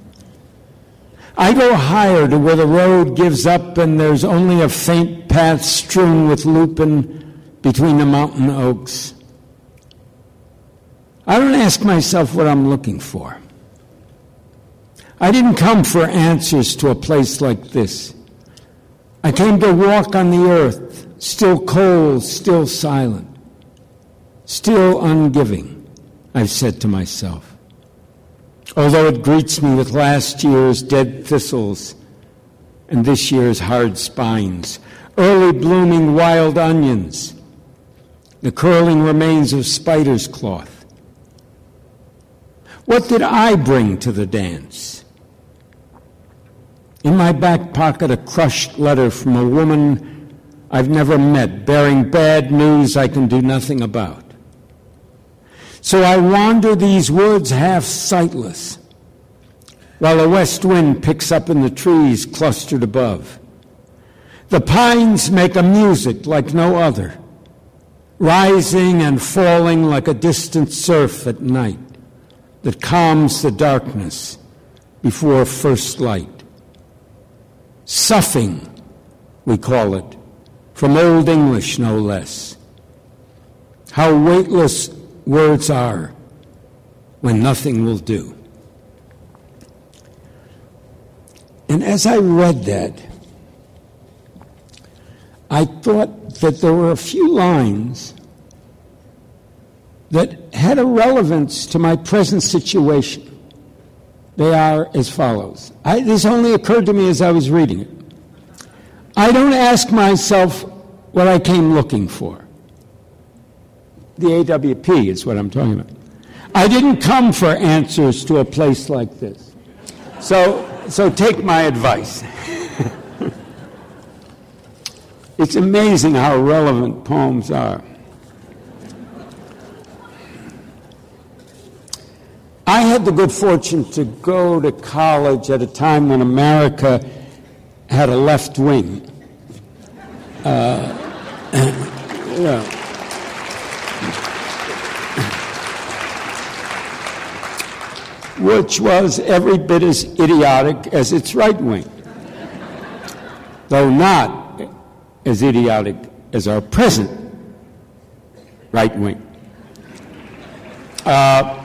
I go higher to where the road gives up and there's only a faint path strewn with lupin between the mountain oaks. I don't ask myself what I'm looking for. I didn't come for answers to a place like this. I came to walk on the earth, still cold, still silent. Still ungiving, I've said to myself. Although it greets me with last year's dead thistles and this year's hard spines, early blooming wild onions, the curling remains of spider's cloth. What did I bring to the dance? In my back pocket, a crushed letter from a woman I've never met, bearing bad news I can do nothing about. So I wander these woods half sightless, while a west wind picks up in the trees clustered above. The pines make a music like no other, rising and falling like a distant surf at night that calms the darkness before first light. Soughing, we call it, from Old English no less. How weightless words are when nothing will do. And as I read that, I thought that there were a few lines that had a relevance to my present situation. They are as follows. I, this only occurred to me as I was reading it. I don't ask myself what I came looking for. The AWP is what I'm talking about. I didn't come for answers to a place like this. So, so take my advice. it's amazing how relevant poems are. I had the good fortune to go to college at a time when America had a left wing. Uh, yeah. which was every bit as idiotic as its right wing, though not as idiotic as our present right wing. Uh,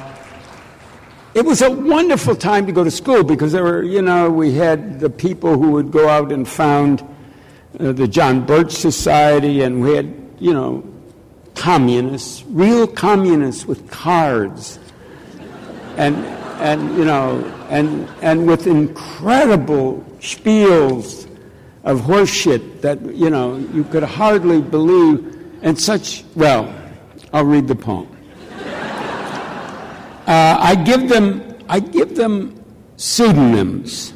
it was a wonderful time to go to school because there were, you know, we had the people who would go out and found uh, the John Birch Society, and we had, you know, communists, real communists with cards. And and you know, and and with incredible spiels of horseshit that you know you could hardly believe, and such. Well, I'll read the poem. Uh, I give them I give them pseudonyms.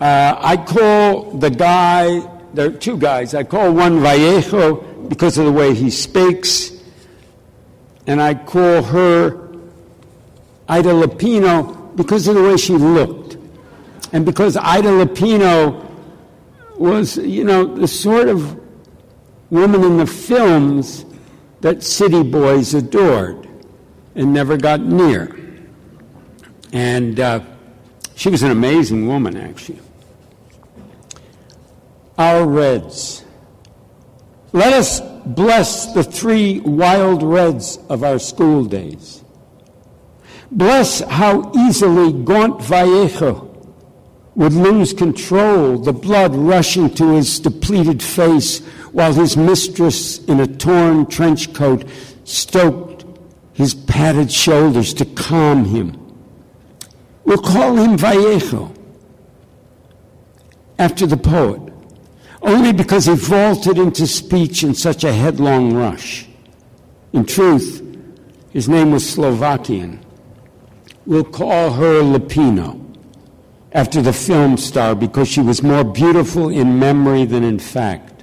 Uh, I call the guy. There are two guys. I call one Vallejo because of the way he speaks. and I call her Ida Lupino because of the way she looked. And because Ida Lupino was, you know, the sort of woman in the films that city boys adored and never got near. And uh, she was an amazing woman, actually. Our Reds. Let us bless the three wild Reds of our school days. Bless how easily Gaunt Vallejo would lose control, the blood rushing to his depleted face, while his mistress in a torn trench coat stroked his padded shoulders to calm him. We'll call him Vallejo, after the poet, only because he vaulted into speech in such a headlong rush. In truth, his name was Slovakian. We'll call her Lupino after the film star because she was more beautiful in memory than in fact.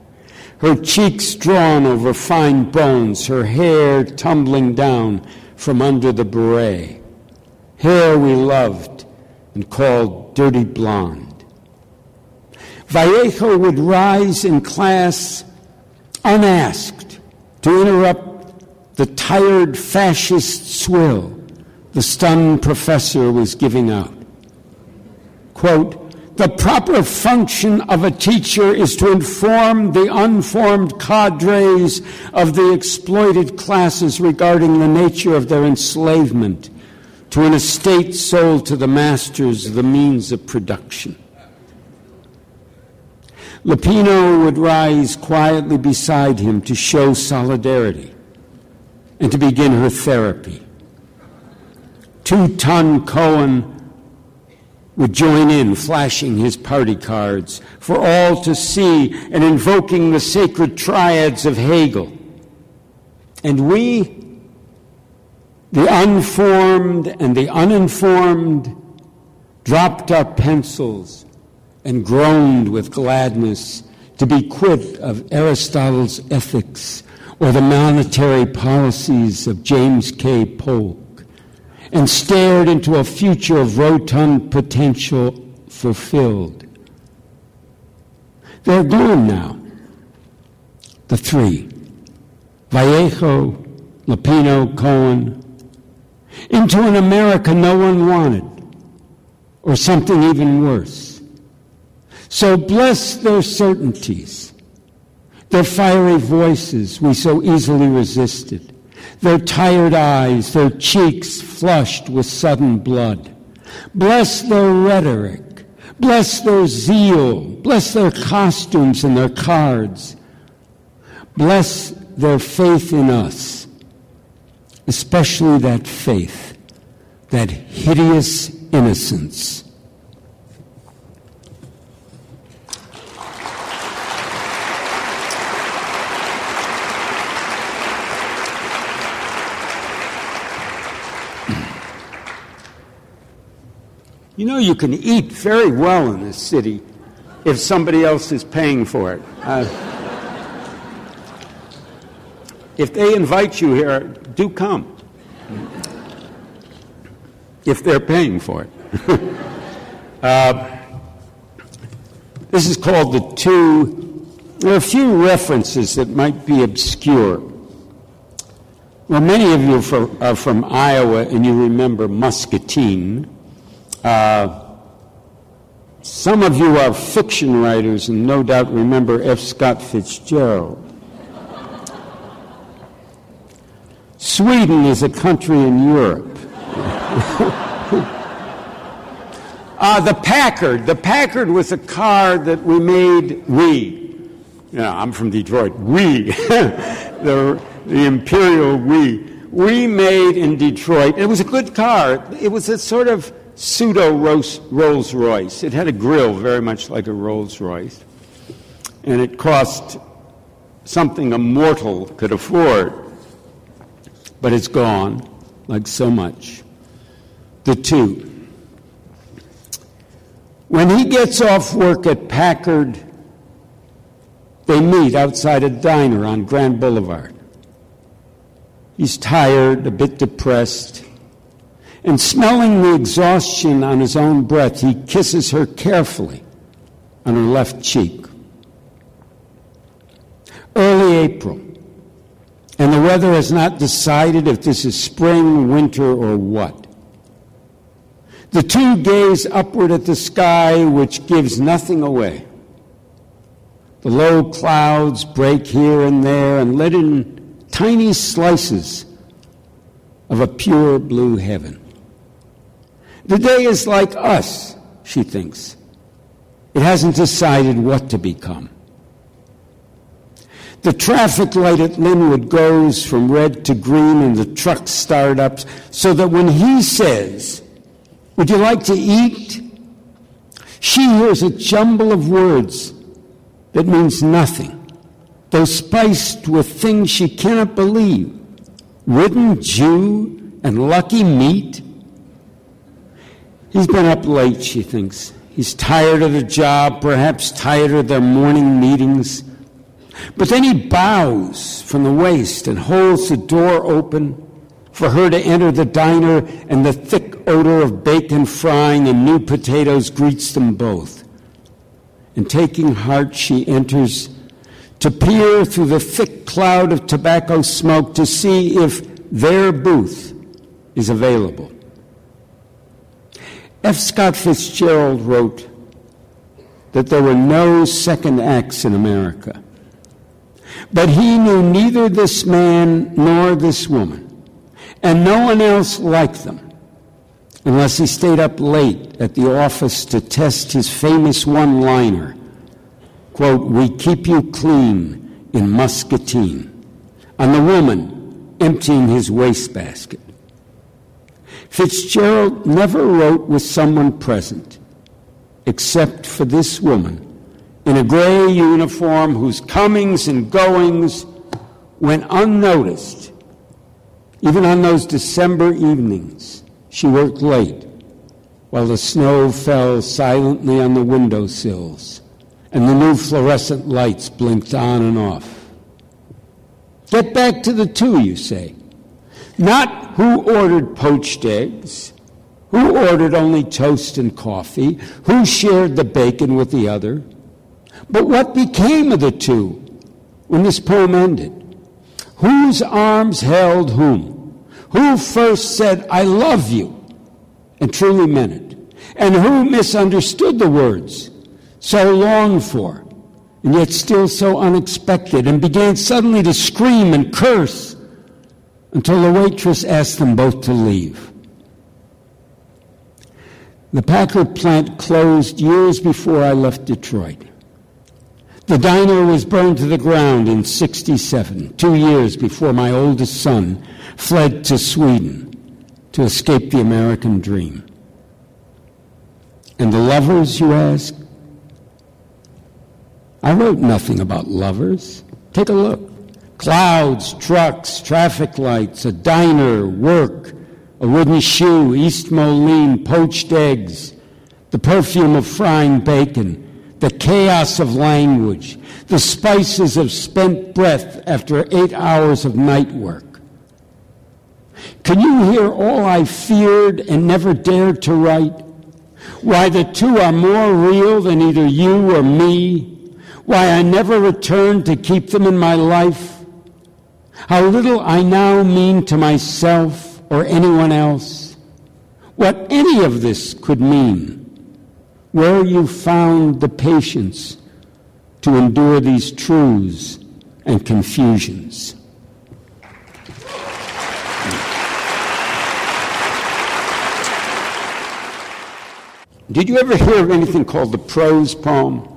Her cheeks drawn over fine bones, her hair tumbling down from under the beret. Hair we loved and called dirty blonde. Vallejo would rise in class unasked to interrupt the tired fascist swill the stunned professor was giving out quote, the proper function of a teacher is to inform the unformed cadres of the exploited classes regarding the nature of their enslavement to an estate sold to the masters the means of production. Lupino would rise quietly beside him to show solidarity and to begin her therapy. Two ton Cohen would join in, flashing his party cards for all to see and invoking the sacred triads of Hegel. And we, the unformed and the uninformed, dropped our pencils and groaned with gladness to be quit of Aristotle's ethics or the monetary policies of James K. Polk and stared into a future of rotund potential fulfilled. They're gone now. The three Vallejo, Lupino, Cohen, into an America no one wanted, or something even worse. So bless their certainties, their fiery voices we so easily resisted their tired eyes, their cheeks flushed with sudden blood. Bless their rhetoric. Bless their zeal. Bless their costumes and their cards. Bless their faith in us, especially that faith, that hideous innocence You know, you can eat very well in this city if somebody else is paying for it. Uh, if they invite you here, do come. If they're paying for it. uh, this is called the two. There are a few references that might be obscure. Well, many of you are from Iowa and you remember Muscatine. Uh, some of you are fiction writers and no doubt remember F. Scott Fitzgerald. Sweden is a country in Europe. uh, the Packard. The Packard was a car that we made, we, yeah, I'm from Detroit, we, the, the Imperial we, we made in Detroit. It was a good car. It was a sort of pseudo Rolls Royce. It had a grill very much like a Rolls Royce, and it cost something a mortal could afford. But it's gone, like so much. The two. When he gets off work at Packard, they meet outside a diner on Grand Boulevard. He's tired, a bit depressed. And smelling the exhaustion on his own breath, he kisses her carefully on her left cheek. Early April, and the weather has not decided if this is spring, winter, or what. The two gaze upward at the sky, which gives nothing away. The low clouds break here and there and let in tiny slices of a pure blue heaven. The day is like us, she thinks. It hasn't decided what to become. The traffic light at Linwood goes from red to green and the trucks start up so that when he says, Would you like to eat? She hears a jumble of words that means nothing, though spiced with things she cannot believe. Wooden Jew and lucky meat. He's been up late, she thinks. He's tired of the job, perhaps tired of their morning meetings. But then he bows from the waist and holds the door open for her to enter the diner, and the thick odor of bacon frying and new potatoes greets them both. And taking heart, she enters to peer through the thick cloud of tobacco smoke to see if their booth is available. F. Scott Fitzgerald wrote that there were no second acts in America. But he knew neither this man nor this woman, and no one else like them, unless he stayed up late at the office to test his famous one liner quote, We keep you clean in Muscatine, on the woman emptying his wastebasket. Fitzgerald never wrote with someone present, except for this woman in a gray uniform whose comings and goings went unnoticed. Even on those December evenings, she worked late while the snow fell silently on the windowsills and the new fluorescent lights blinked on and off. Get back to the two, you say. Not who ordered poached eggs, who ordered only toast and coffee, who shared the bacon with the other. But what became of the two when this poem ended? Whose arms held whom? Who first said, I love you, and truly meant it? And who misunderstood the words so longed for, and yet still so unexpected, and began suddenly to scream and curse until the waitress asked them both to leave? The Packard plant closed years before I left Detroit. The diner was burned to the ground in 67, two years before my oldest son fled to Sweden to escape the American dream. And the lovers, you ask? I wrote nothing about lovers. Take a look. Clouds, trucks, traffic lights, a diner, work, a wooden shoe, East Moline, poached eggs, the perfume of frying bacon, the chaos of language, the spices of spent breath after eight hours of night work. Can you hear all I feared and never dared to write? Why the two are more real than either you or me? Why I never returned to keep them in my life? How little I now mean to myself or anyone else? What any of this could mean? where you found the patience to endure these truths and confusions. Did you ever hear of anything called the prose poem?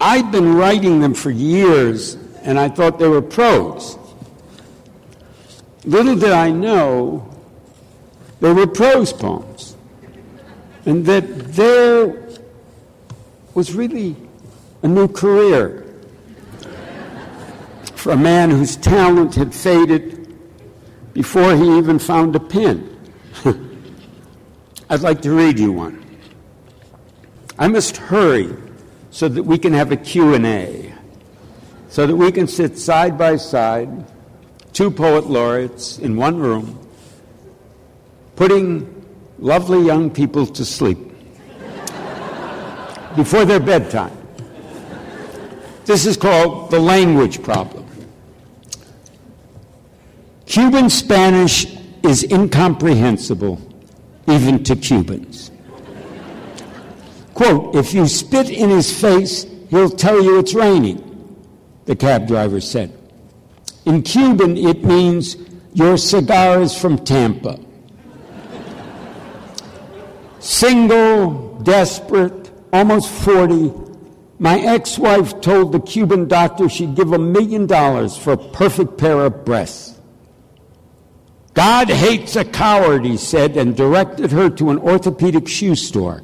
I'd been writing them for years, and I thought they were prose. Little did I know they were prose poems and that there was really a new career for a man whose talent had faded before he even found a pen. I'd like to read you one. I must hurry so that we can have a Q&A, so that we can sit side by side two poet laureates in one room, putting lovely young people to sleep before their bedtime. This is called the language problem. Cuban Spanish is incomprehensible even to Cubans. Quote, if you spit in his face, he'll tell you it's raining, the cab driver said. In Cuban, it means your cigar is from Tampa. Single, desperate, almost 40, my ex wife told the Cuban doctor she'd give a million dollars for a perfect pair of breasts. God hates a coward, he said, and directed her to an orthopedic shoe store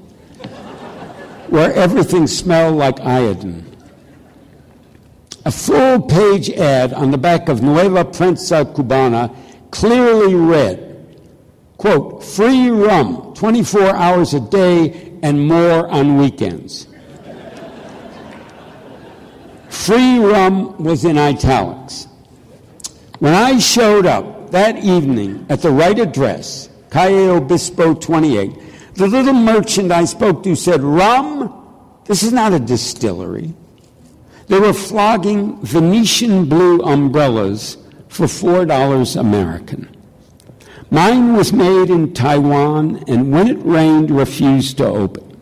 where everything smelled like iodine. A full page ad on the back of Nueva Prensa Cubana clearly read, quote, free rum 24 hours a day and more on weekends. Free rum was in italics. When I showed up that evening at the right address, Calle Obispo 28, the little merchant I spoke to said, Rum? This is not a distillery. They were flogging Venetian blue umbrellas for $4 American. Mine was made in Taiwan and when it rained refused to open.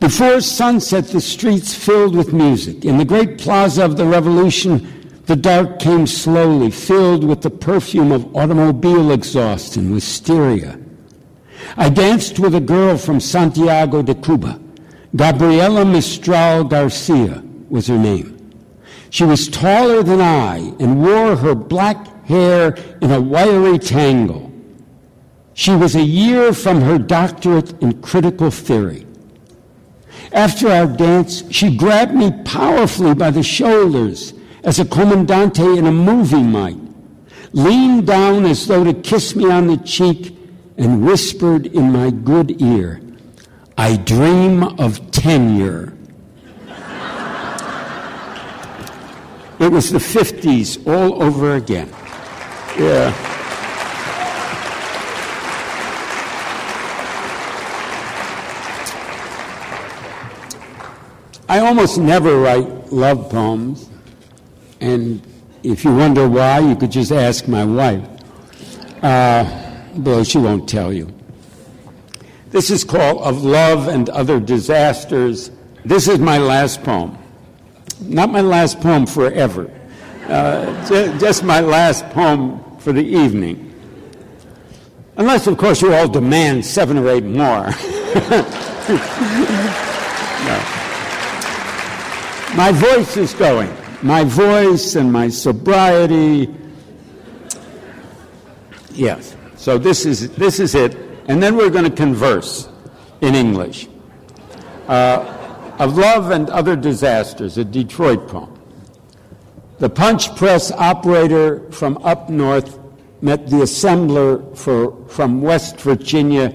Before sunset, the streets filled with music. In the great plaza of the Revolution, the dark came slowly, filled with the perfume of automobile exhaust and wisteria. I danced with a girl from Santiago de Cuba. Gabriela Mistral Garcia was her name. She was taller than I and wore her black hair in a wiry tangle. She was a year from her doctorate in critical theory. After our dance, she grabbed me powerfully by the shoulders as a comandante in a movie might, leaned down as though to kiss me on the cheek, and whispered in my good ear, I dream of tenure. it was the 50s all over again. Yeah. I almost never write love poems, and if you wonder why, you could just ask my wife. Uh, though she won't tell you. This is called Of Love and Other Disasters. This is my last poem. Not my last poem forever, uh, just my last poem for the evening. Unless, of course, you all demand seven or eight more. no. My voice is going. My voice and my sobriety. Yes. So this is, this is it. And then we're going to converse in English. Uh, of Love and Other Disasters, a Detroit poem. The punch press operator from up north met the assembler for, from West Virginia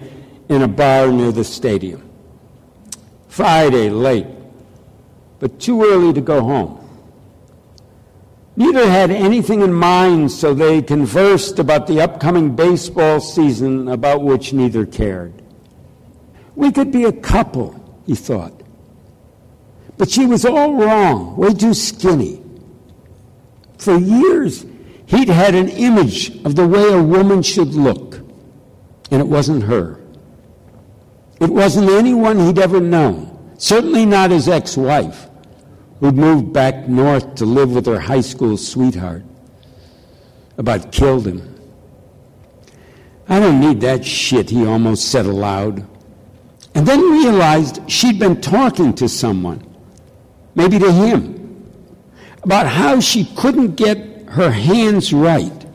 in a bar near the stadium. Friday, late, but too early to go home. Neither had anything in mind, so they conversed about the upcoming baseball season about which neither cared. We could be a couple, he thought. But she was all wrong, way too skinny. For years, he'd had an image of the way a woman should look, and it wasn't her. It wasn't anyone he'd ever known, certainly not his ex wife who'd moved back north to live with her high school sweetheart. About killed him. I don't need that shit, he almost said aloud. And then realized she'd been talking to someone, maybe to him, about how she couldn't get her hands right,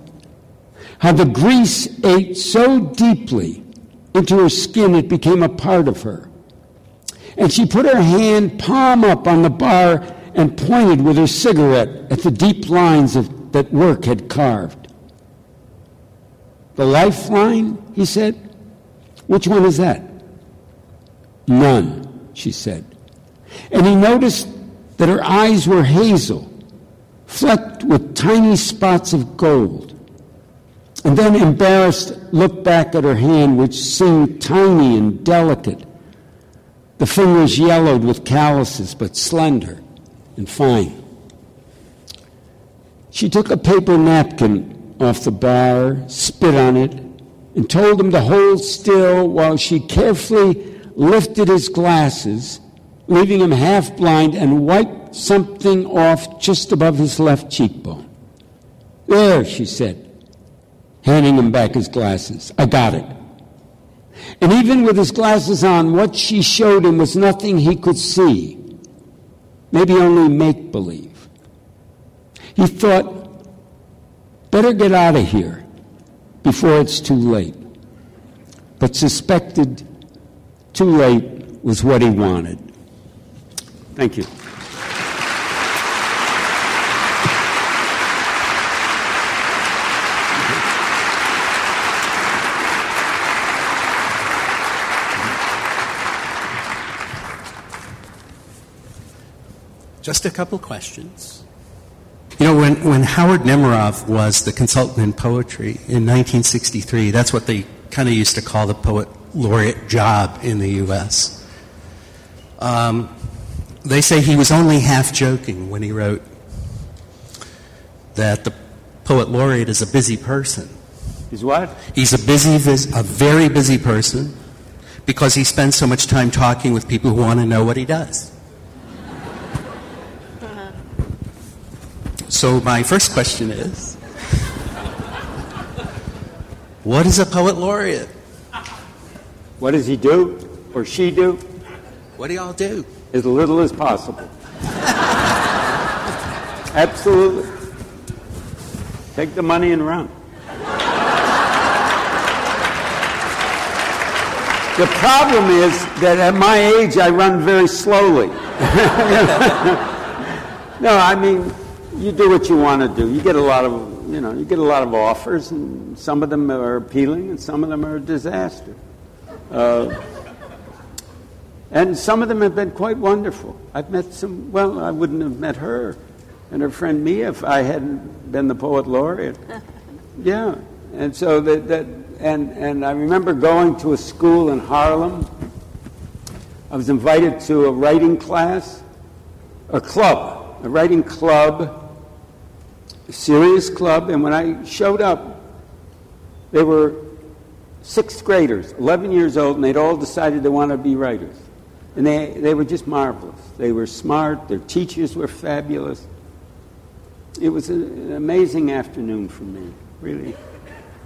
how the grease ate so deeply into her skin it became a part of her. And she put her hand palm up on the bar and pointed with her cigarette at the deep lines of, that work had carved. The lifeline, he said? Which one is that? None, she said. And he noticed that her eyes were hazel, flecked with tiny spots of gold. And then, embarrassed, looked back at her hand, which seemed tiny and delicate. The fingers yellowed with calluses, but slender and fine. She took a paper napkin off the bar, spit on it, and told him to hold still while she carefully lifted his glasses, leaving him half blind, and wiped something off just above his left cheekbone. There, she said, handing him back his glasses. I got it. And even with his glasses on, what she showed him was nothing he could see, maybe only make believe. He thought, better get out of here before it's too late. But suspected too late was what he wanted. Thank you. Just a couple questions. You know, when, when Howard Nemerov was the consultant in poetry in 1963, that's what they kind of used to call the poet laureate job in the U.S. Um, they say he was only half joking when he wrote that the poet laureate is a busy person. He's what? He's a busy, a very busy person because he spends so much time talking with people who want to know what he does. So, my first question is What is a poet laureate? What does he do or she do? What do y'all do? As little as possible. Absolutely. Take the money and run. The problem is that at my age I run very slowly. no, I mean, you do what you want to do. You get a lot of, you know, you get a lot of offers, and some of them are appealing, and some of them are a disaster. Uh, and some of them have been quite wonderful. I've met some. Well, I wouldn't have met her and her friend Mia if I hadn't been the poet laureate. yeah, and so that, that and and I remember going to a school in Harlem. I was invited to a writing class, a club, a writing club serious club, and when I showed up, they were sixth graders, 11 years old, and they'd all decided they wanted to be writers. And they, they were just marvelous. They were smart, their teachers were fabulous. It was an amazing afternoon for me, really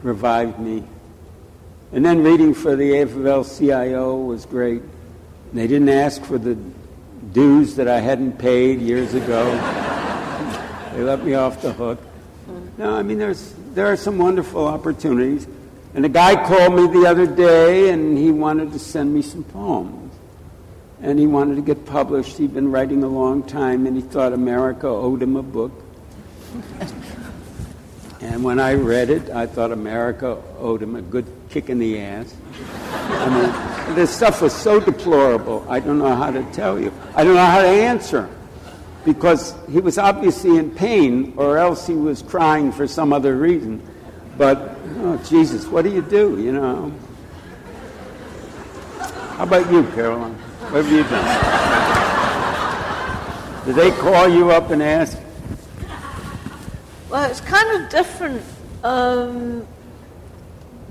revived me. And then reading for the AFL CIO was great. They didn't ask for the dues that I hadn't paid years ago. They let me off the hook. No, I mean, there's, there are some wonderful opportunities. And a guy called me the other day and he wanted to send me some poems. And he wanted to get published. He'd been writing a long time and he thought America owed him a book. and when I read it, I thought America owed him a good kick in the ass. I mean, this stuff was so deplorable, I don't know how to tell you. I don't know how to answer because he was obviously in pain, or else he was crying for some other reason. But, oh, Jesus, what do you do, you know? How about you, Carol Ann? What have you done? Did they call you up and ask? Well, it's kind of different. Um,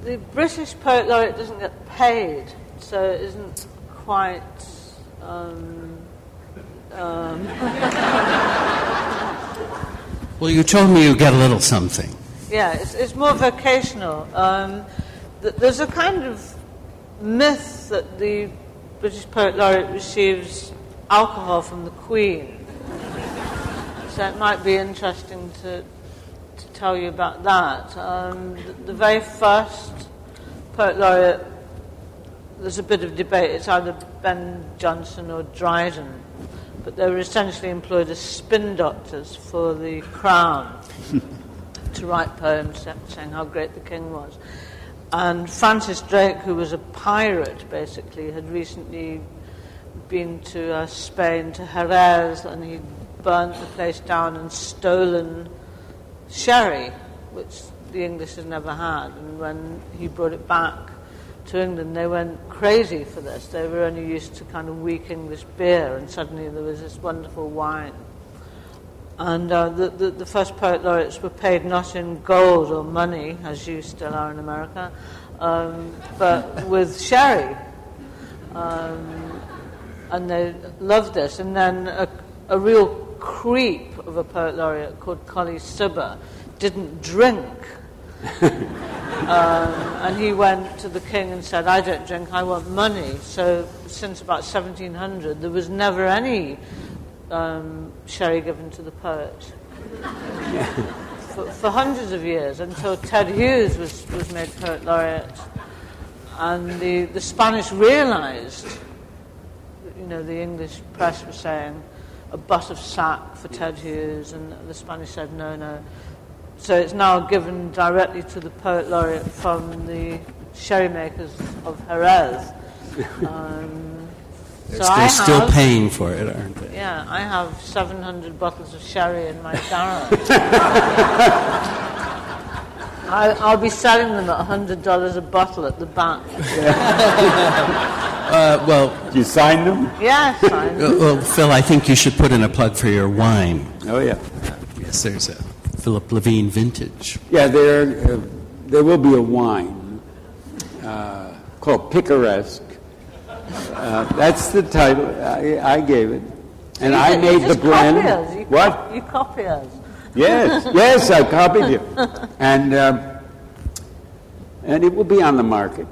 the British Poet Laureate doesn't get paid, so it isn't quite. Um, um. well, you told me you get a little something. Yeah, it's, it's more vocational. Um, th- there's a kind of myth that the British Poet Laureate receives alcohol from the Queen. So it might be interesting to, to tell you about that. Um, the, the very first Poet Laureate, there's a bit of debate. It's either Ben Jonson or Dryden but they were essentially employed as spin doctors for the crown to write poems saying how great the king was. And Francis Drake, who was a pirate basically, had recently been to uh, Spain, to Jerez, and he burnt the place down and stolen sherry, which the English had never had. And when he brought it back to England, they went crazy for this. They were only used to kind of weak English beer, and suddenly there was this wonderful wine. And uh, the, the, the, first poet laureates were paid not in gold or money, as you still are in America, um, but with sherry. Um, and they loved this. And then a, a real creep of a poet laureate called Colley Cibber didn't drink. Um, and he went to the king and said, I don't drink, I want money. So since about 1700, there was never any um, sherry given to the poet. for, for, hundreds of years until Ted Hughes was, was made poet laureate. And the, the Spanish realized, you know, the English press was saying a butt of sack for Ted Hughes, and the Spanish said no, no. So it's now given directly to the poet laureate from the sherry makers of Jerez. Um, they're, so they're still have, paying for it, aren't they? Yeah, I have 700 bottles of sherry in my garage. I, will be selling them at $100 a bottle at the bank. uh, well, you signed them? Yeah, I signed them. Well, Phil, I think you should put in a plug for your wine. Oh, yeah. Uh, yes, there's a Philip Levine vintage. Yeah, there, uh, there will be a wine uh, called Picaresque uh, that's the title. I, I gave it. And I made the blend. You what? Co- you copy us. Yes, yes, I copied you. And, um, and it will be on the market.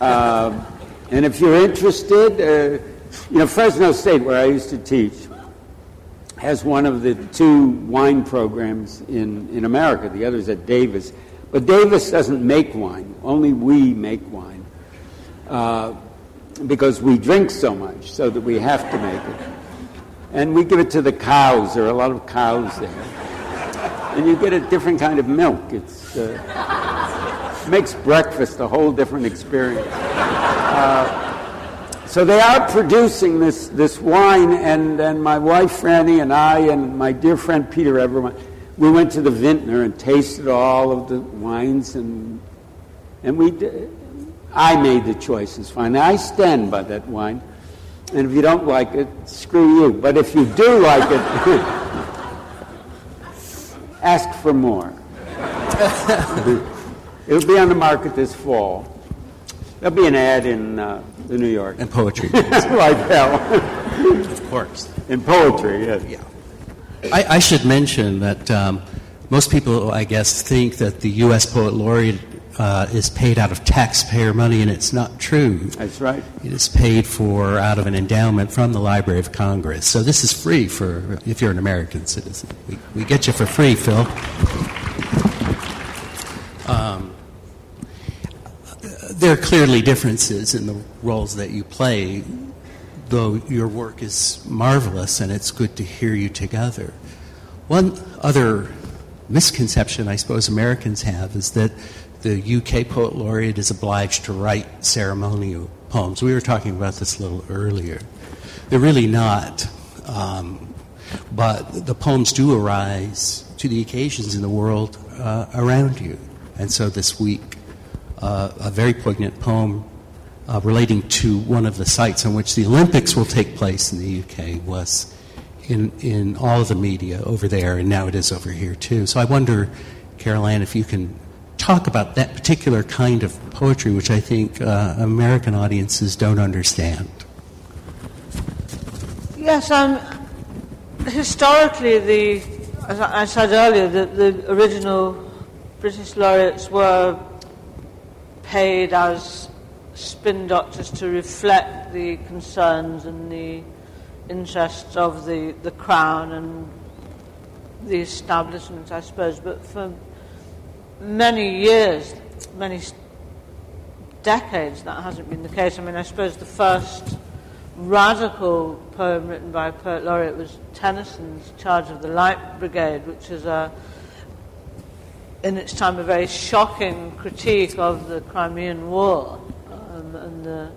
Uh, and if you're interested, uh, you know, Fresno State, where I used to teach, has one of the two wine programs in, in America. The other is at Davis. But Davis doesn't make wine. Only we make wine. Uh, because we drink so much, so that we have to make it. And we give it to the cows. There are a lot of cows there. And you get a different kind of milk. It's uh, makes breakfast a whole different experience. Uh, so they are producing this, this wine, and, and my wife Franny and I and my dear friend Peter Everwine, we went to the vintner and tasted all of the wines, and, and we I made the choices. Fine. I stand by that wine. And if you don't like it, screw you. But if you do like it, ask for more. It'll be on the market this fall. There'll be an ad in uh, the New York. And poetry. like hell. of course. In poetry, yes. Yeah. I, I should mention that um, most people, I guess, think that the U.S. Poet Laureate uh, is paid out of taxpayer money, and it's not true. That's right. It is paid for out of an endowment from the Library of Congress. So this is free for if you're an American citizen. We, we get you for free, Phil. Um, there are clearly differences in the roles that you play, though your work is marvelous and it's good to hear you together. One other misconception I suppose Americans have is that the UK Poet Laureate is obliged to write ceremonial poems. We were talking about this a little earlier. They're really not. Um, but the poems do arise to the occasions in the world uh, around you. And so this week, uh, a very poignant poem uh, relating to one of the sites on which the Olympics will take place in the UK was in, in all of the media over there, and now it is over here too. So I wonder, Carol Ann, if you can talk about that particular kind of poetry, which I think uh, American audiences don't understand. Yes, um, historically, the, as I said earlier, the, the original British laureates were paid as spin doctors to reflect the concerns and the interests of the, the crown and the establishment, I suppose. But for many years, many decades, that hasn't been the case. I mean, I suppose the first radical poem written by a poet laureate was Tennyson's Charge of the Light Brigade, which is a, in its time a very shocking critique of the Crimean War um, and the,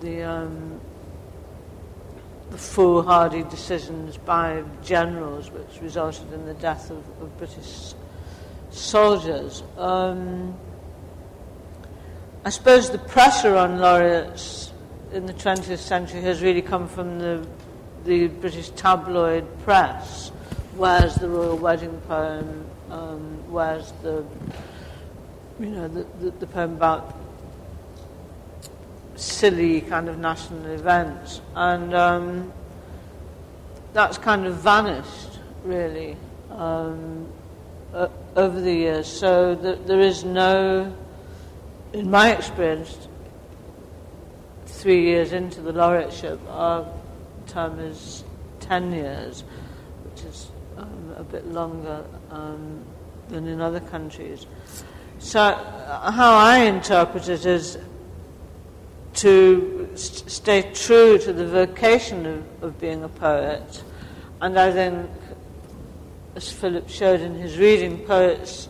the um, the foolhardy decisions by generals, which resulted in the death of, of British soldiers. Um, I suppose the pressure on laureates in the 20th century has really come from the, the British tabloid press. Where's the royal wedding poem? Um, where's the, you know, the, the, the poem about silly kind of national events? And um, that's kind of vanished, really, um, uh, over the years. So th- there is no in my experience, three years into the laureateship, our term is 10 years, which is um, a bit longer um, than in other countries. So, uh, how I interpret it is to st- stay true to the vocation of, of being a poet, and I think, as Philip showed in his reading, poets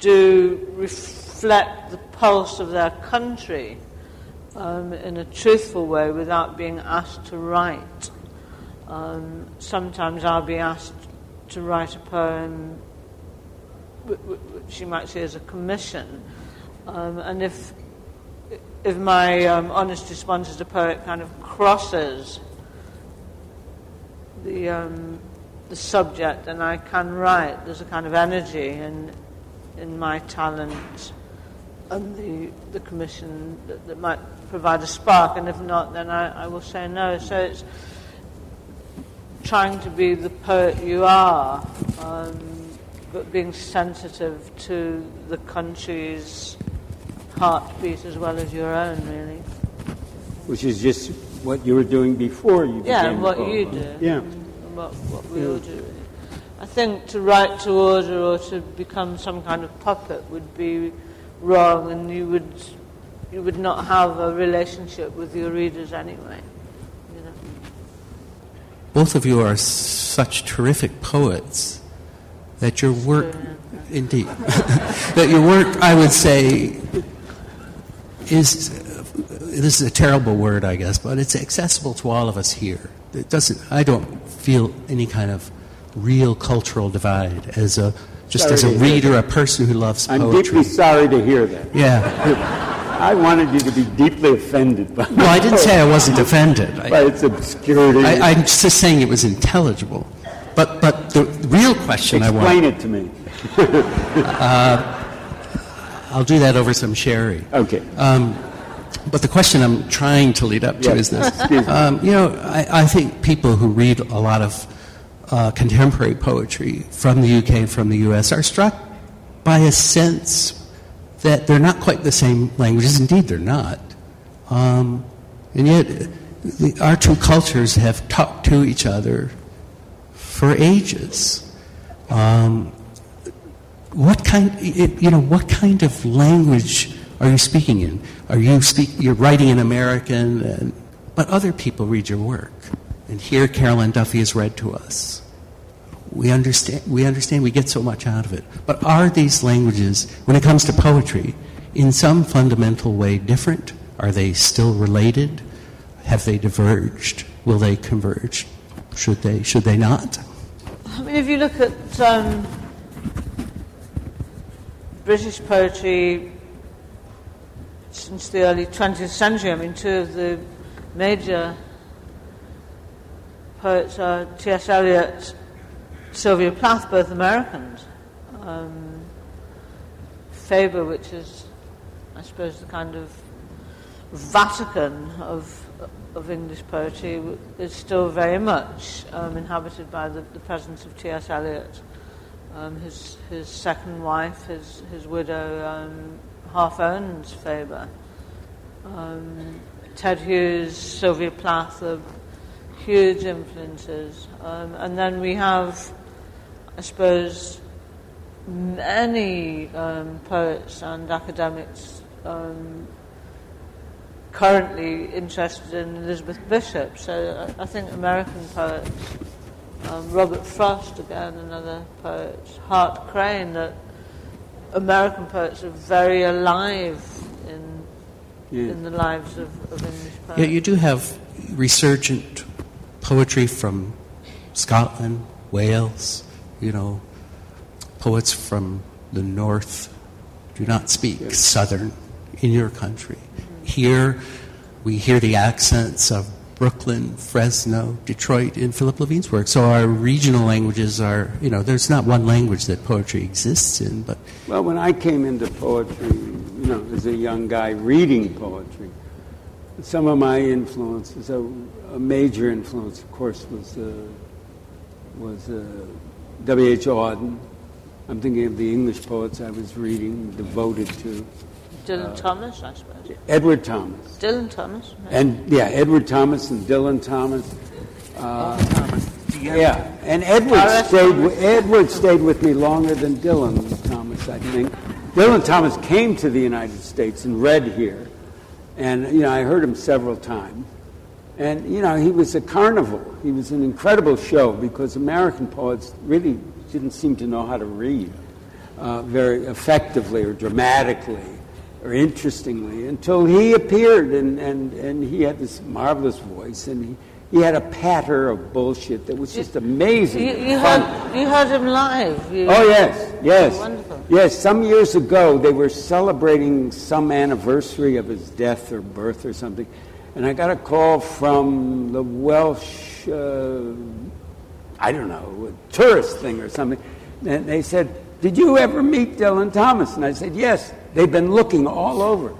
do reflect the pulse of their country um, in a truthful way without being asked to write. Um, sometimes I'll be asked to write a poem which you might say is a commission. Um, and if, if my um, honest response as a poet kind of crosses the, um, the subject, then I can write. There's a kind of energy and in my talent and the, the commission that, that, might provide a spark, and if not, then I, I will say no. So it's trying to be the poet you are, um, but being sensitive to the country's heartbeat as well as your own, really. Which is just what you were doing before you yeah, became what a poet. you do. Yeah. What, what we Yeah. all do. I think to write to order or to become some kind of puppet would be wrong, and you would you would not have a relationship with your readers anyway. Both of you are such terrific poets that your work, indeed, that your work, I would say, is this is a terrible word, I guess, but it's accessible to all of us here. It doesn't. I don't feel any kind of real cultural divide as a just Sorry as a reader, a person who loves poetry. I'm deeply sorry to hear that. yeah. I wanted you to be deeply offended by Well, I didn't say I wasn't offended. By its obscurity. I, I'm just saying it was intelligible. But, but the real question I want, Explain it to me. I'll do that over some sherry. Okay. Um, but the question I'm trying to lead up to Yes. is this. Um, you know, I, I think people who read a lot of uh, contemporary poetry from the UK and from the US are struck by a sense that they're not quite the same languages. Indeed, they're not. Um, and yet, the, our two cultures have talked to each other for ages. Um, what kind, it- you know, what kind of language are you speaking in? Are you speak, you're writing in American, and, but other people read your work. And here Carol Ann Duffy has read to us. We understand, we understand, we get so much out of it. But are these languages, when it comes to poetry, in some fundamental way different? Are they still related? Have they diverged? Will they converge? Should they, should they not? I mean, if you look at um, British poetry since the early 20th century, I mean, two of the major poets are T.S. Eliot, Sylvia Plath, both Americans. Um, Faber, which is, I suppose, the kind of Vatican of of English poetry is still very much um, inhabited by the, the presence of T.S. Eliot. Um, his his second wife, his his widow, um, half owns Faber. Um, Ted Hughes, Sylvia Plath are huge influences, um, and then we have, I suppose, many um, poets and academics um, currently interested in Elizabeth Bishop. So I, I think American poets, um, Robert Frost again, another poet, Hart Crane, that American poets are very alive in Yeah. in the lives of, of English poets. Yeah, you do have resurgent poetry from Scotland, Wales, you know, poets from the north do not speak southern in your country. Here, we hear the accents of Brooklyn, Fresno, Detroit in Philip Levine's work. So our regional languages are, you know, there's not one language that poetry exists in, but Well, when I came into poetry, you know, as a young guy reading poetry, some of my influences, a, a major influence, of course, was uh, was uh, W. H. Auden. I'm thinking of the English poets I was reading, devoted to. Dylan Thomas, I suppose. Edward Thomas. Dylan Thomas. And yeah, Edward Thomas and Dylan Thomas. Uh, Thomas. yeah, and Edward stayed. With, Edward stayed with me longer than Dylan Thomas, I think. Dylan Thomas came to the United States and read here, and you know I heard him several times. And you know he was a carnival. He was an incredible show because American poets really didn't seem to know how to read uh, very effectively or dramatically or interestingly until he appeared and, and, and he had this marvelous voice and he, he had a patter of bullshit that was just amazing. You, you, heard, you heard him live. You, Oh yes, yes, Wonderful. yes. Some years ago, they were celebrating some anniversary of his death or birth or something, and I got a call from the Welsh, uh, I don't know, tourist thing or something, and they said, "Did you ever meet Dylan Thomas?" And I said, "Yes." They've been looking all over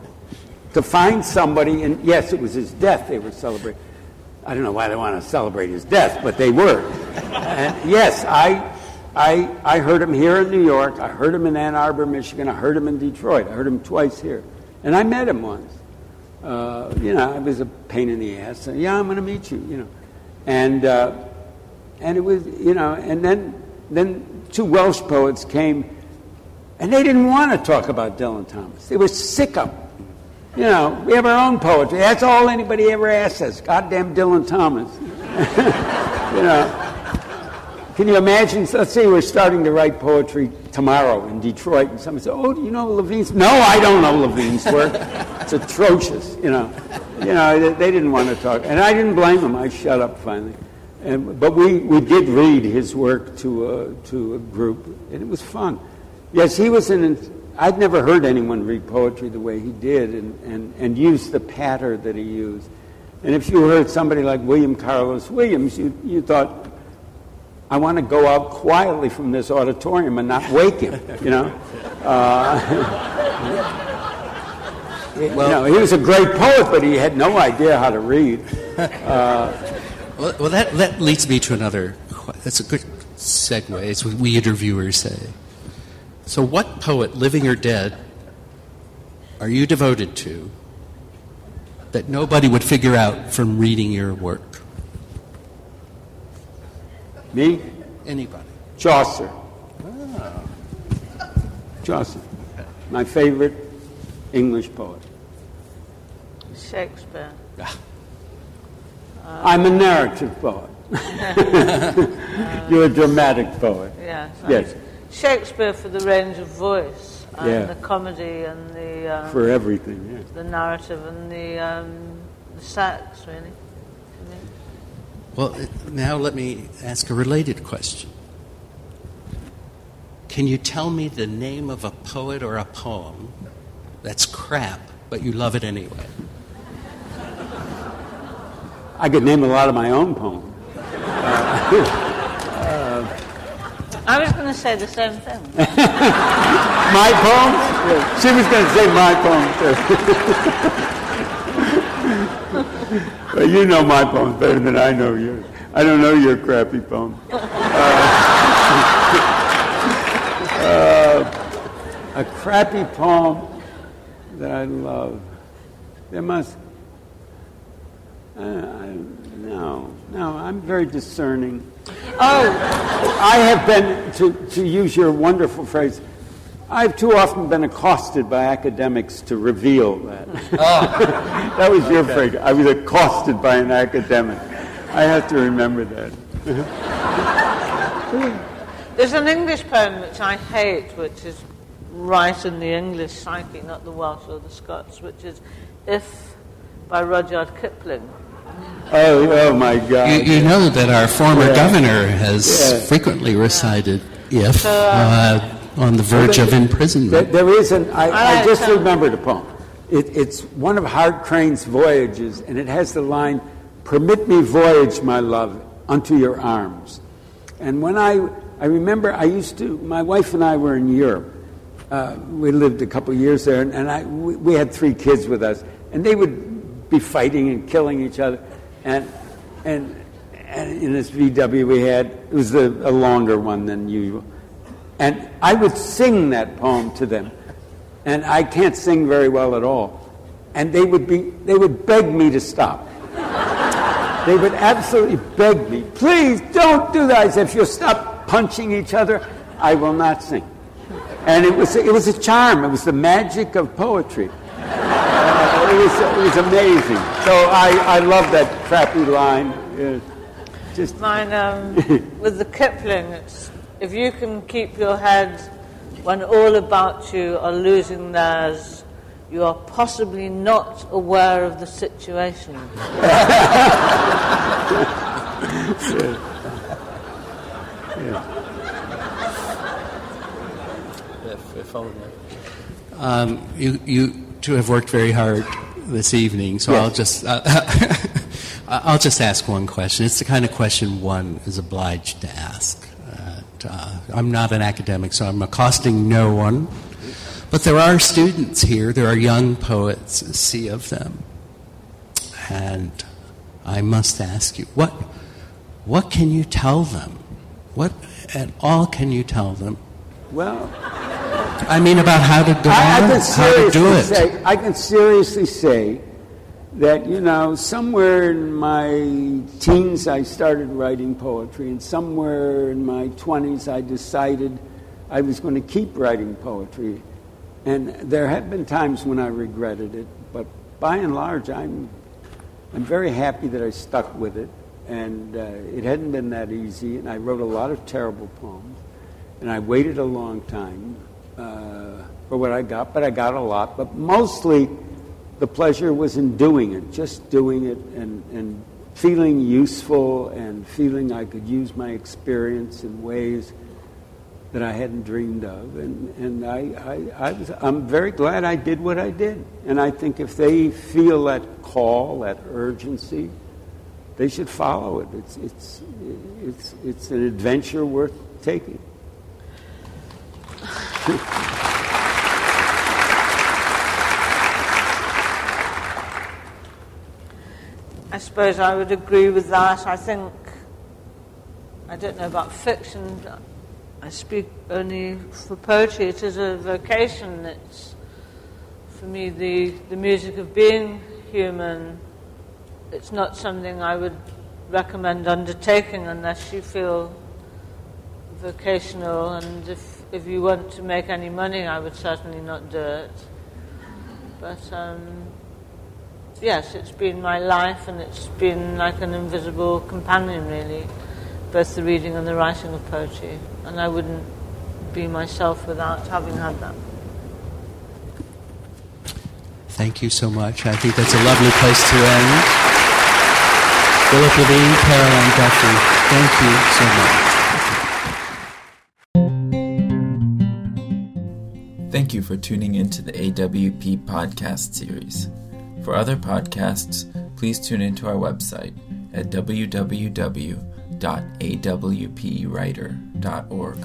to find somebody, and yes, it was his death they were celebrating. I don't know why they want to celebrate his death, but they were. and yes, I, I, I heard him here in New York. I heard him in Ann Arbor, Michigan. I heard him in Detroit. I heard him twice here. And I met him once. Uh, you know, I was a pain in the ass. So, yeah, I'm going to meet you, you know. And, uh, and it was, you know, and then, then two Welsh poets came, and they didn't want to talk about Dylan Thomas. They were sick of him. You know, we have our own poetry. That's all anybody ever asks us. Goddamn Dylan Thomas. you know. Can you imagine? Let's say we're starting to write poetry tomorrow in Detroit, and somebody says, "Oh, do you know Levine's?" No, I don't know Levine's work. it's atrocious. You know, you know they, they didn't want to talk, and I didn't blame them. I shut up finally. And, but we, we did read his work to a, to a group, and it was fun. Yes, he was an. I'd never heard anyone read poetry the way he did, and, and, and use the patter that he used. And if you heard somebody like William Carlos Williams, you, you thought, I want to go out quietly from this auditorium and not wake him, you know? Uh, you know, he was a great poet, but he had no idea how to read. Well, well that, that leads me to another. That's a good segue. It's what we interviewers say. So, what poet, living or dead, are you devoted to that nobody would figure out from reading your work? Me? Anybody? Chaucer. Chaucer. My favorite English poet. Shakespeare. I'm a narrative poet. You're a dramatic poet. Yes. Yes. Shakespeare for the range of voice and Yeah. the comedy and the uh, For everything, yeah. the narrative and the, um, the sax, really. For me. Well, uh, now let me ask a related question. Can you tell me the name of a poet or a poem that's crap, but you love it anyway? I could name a lot of my own poems. I was going to say the same thing. My poems? She was going to say my poems too. but you know my poems better than I know yours. I don't know your crappy poem. Uh, uh, a crappy poem that I love. There must. Uh, I, no, no, I'm very discerning. Oh, I have been, to, to use your wonderful phrase, I've too often been accosted by academics to reveal that. that was your phrase. I was accosted by an academic. I have to remember that. there's an English poem which I hate, which is right in the English psyche, not the Welsh or the Scots, which is If by Rudyard Kipling. Oh, oh my God. You, you know that our former Yeah. governor has Yeah. frequently recited if So, uh, on the verge of There, imprisonment. there is an, I, I I just like remembered a poem. It, it's one of Hart Crane's voyages, and it has the line, Permit me voyage, my love, unto your arms. And when I, I remember I used to, my wife and I were in Europe. Uh, we lived a couple years there, and, and I, we, we had three kids with us, and they would be fighting and killing each other. And, and, and in this VW we had, it was a, a longer one than usual. And I would sing that poem to them. And I can't sing very well at all. And they would, be, they would beg me to stop. They would absolutely beg me, please don't do that. I said, if you'll stop punching each other, I will not sing. And it was, it was a charm. It was the magic of poetry. Uh, it, was, it was amazing. So I, I love that crappy line. Uh, just Mine, um, with the Kipling, it's if you can keep your head when all about you are losing theirs, you are possibly not aware of the situation. If, if only. Um, you, you two have worked very hard this evening, so Yes. I'll just uh, I'll just ask one question. It's the kind of question one is obliged to ask. Uh, I'm not an academic, so I'm accosting no one. But there are students here. There are young poets, a sea of them, and I must ask you what what can you tell them? What at all can you tell them? well, I mean, about how to go I, I can how to do it. say, I can seriously say that you know somewhere in my teens I started writing poetry, and somewhere in my twenties I decided I was going to keep writing poetry. And there have been times when I regretted it, but by and large, I'm I'm very happy that I stuck with it. And uh, it hadn't been that easy, and I wrote a lot of terrible poems, and I waited a long time uh, for what I got, but I got a lot. But mostly, the pleasure was in doing it, just doing it, and, and feeling useful, and feeling I could use my experience in ways that I hadn't dreamed of. And, and I, I, I was, I'm very glad I did what I did. And I think if they feel that call, that urgency, they should follow it. It's, it's, it's, it's an adventure worth taking. I suppose I would agree with that. I think, I don't know about fiction, I speak only for poetry. It is a vocation. It's, for me, the, the music of being human. It's not something I would recommend undertaking unless you feel vocational. And if, if you want to make any money, I would certainly not do it. But um, yes, it's been my life, and it's been like an invisible companion, really, both the reading and the writing of poetry. And I wouldn't be myself without having had that. Thank you so much. I think that's a lovely place to end. Philip Levine, Carol Ann Duffy, thank you so much. Thank you for tuning in to the AWP podcast series. For other podcasts, please tune into our website at www.awpwriter.org.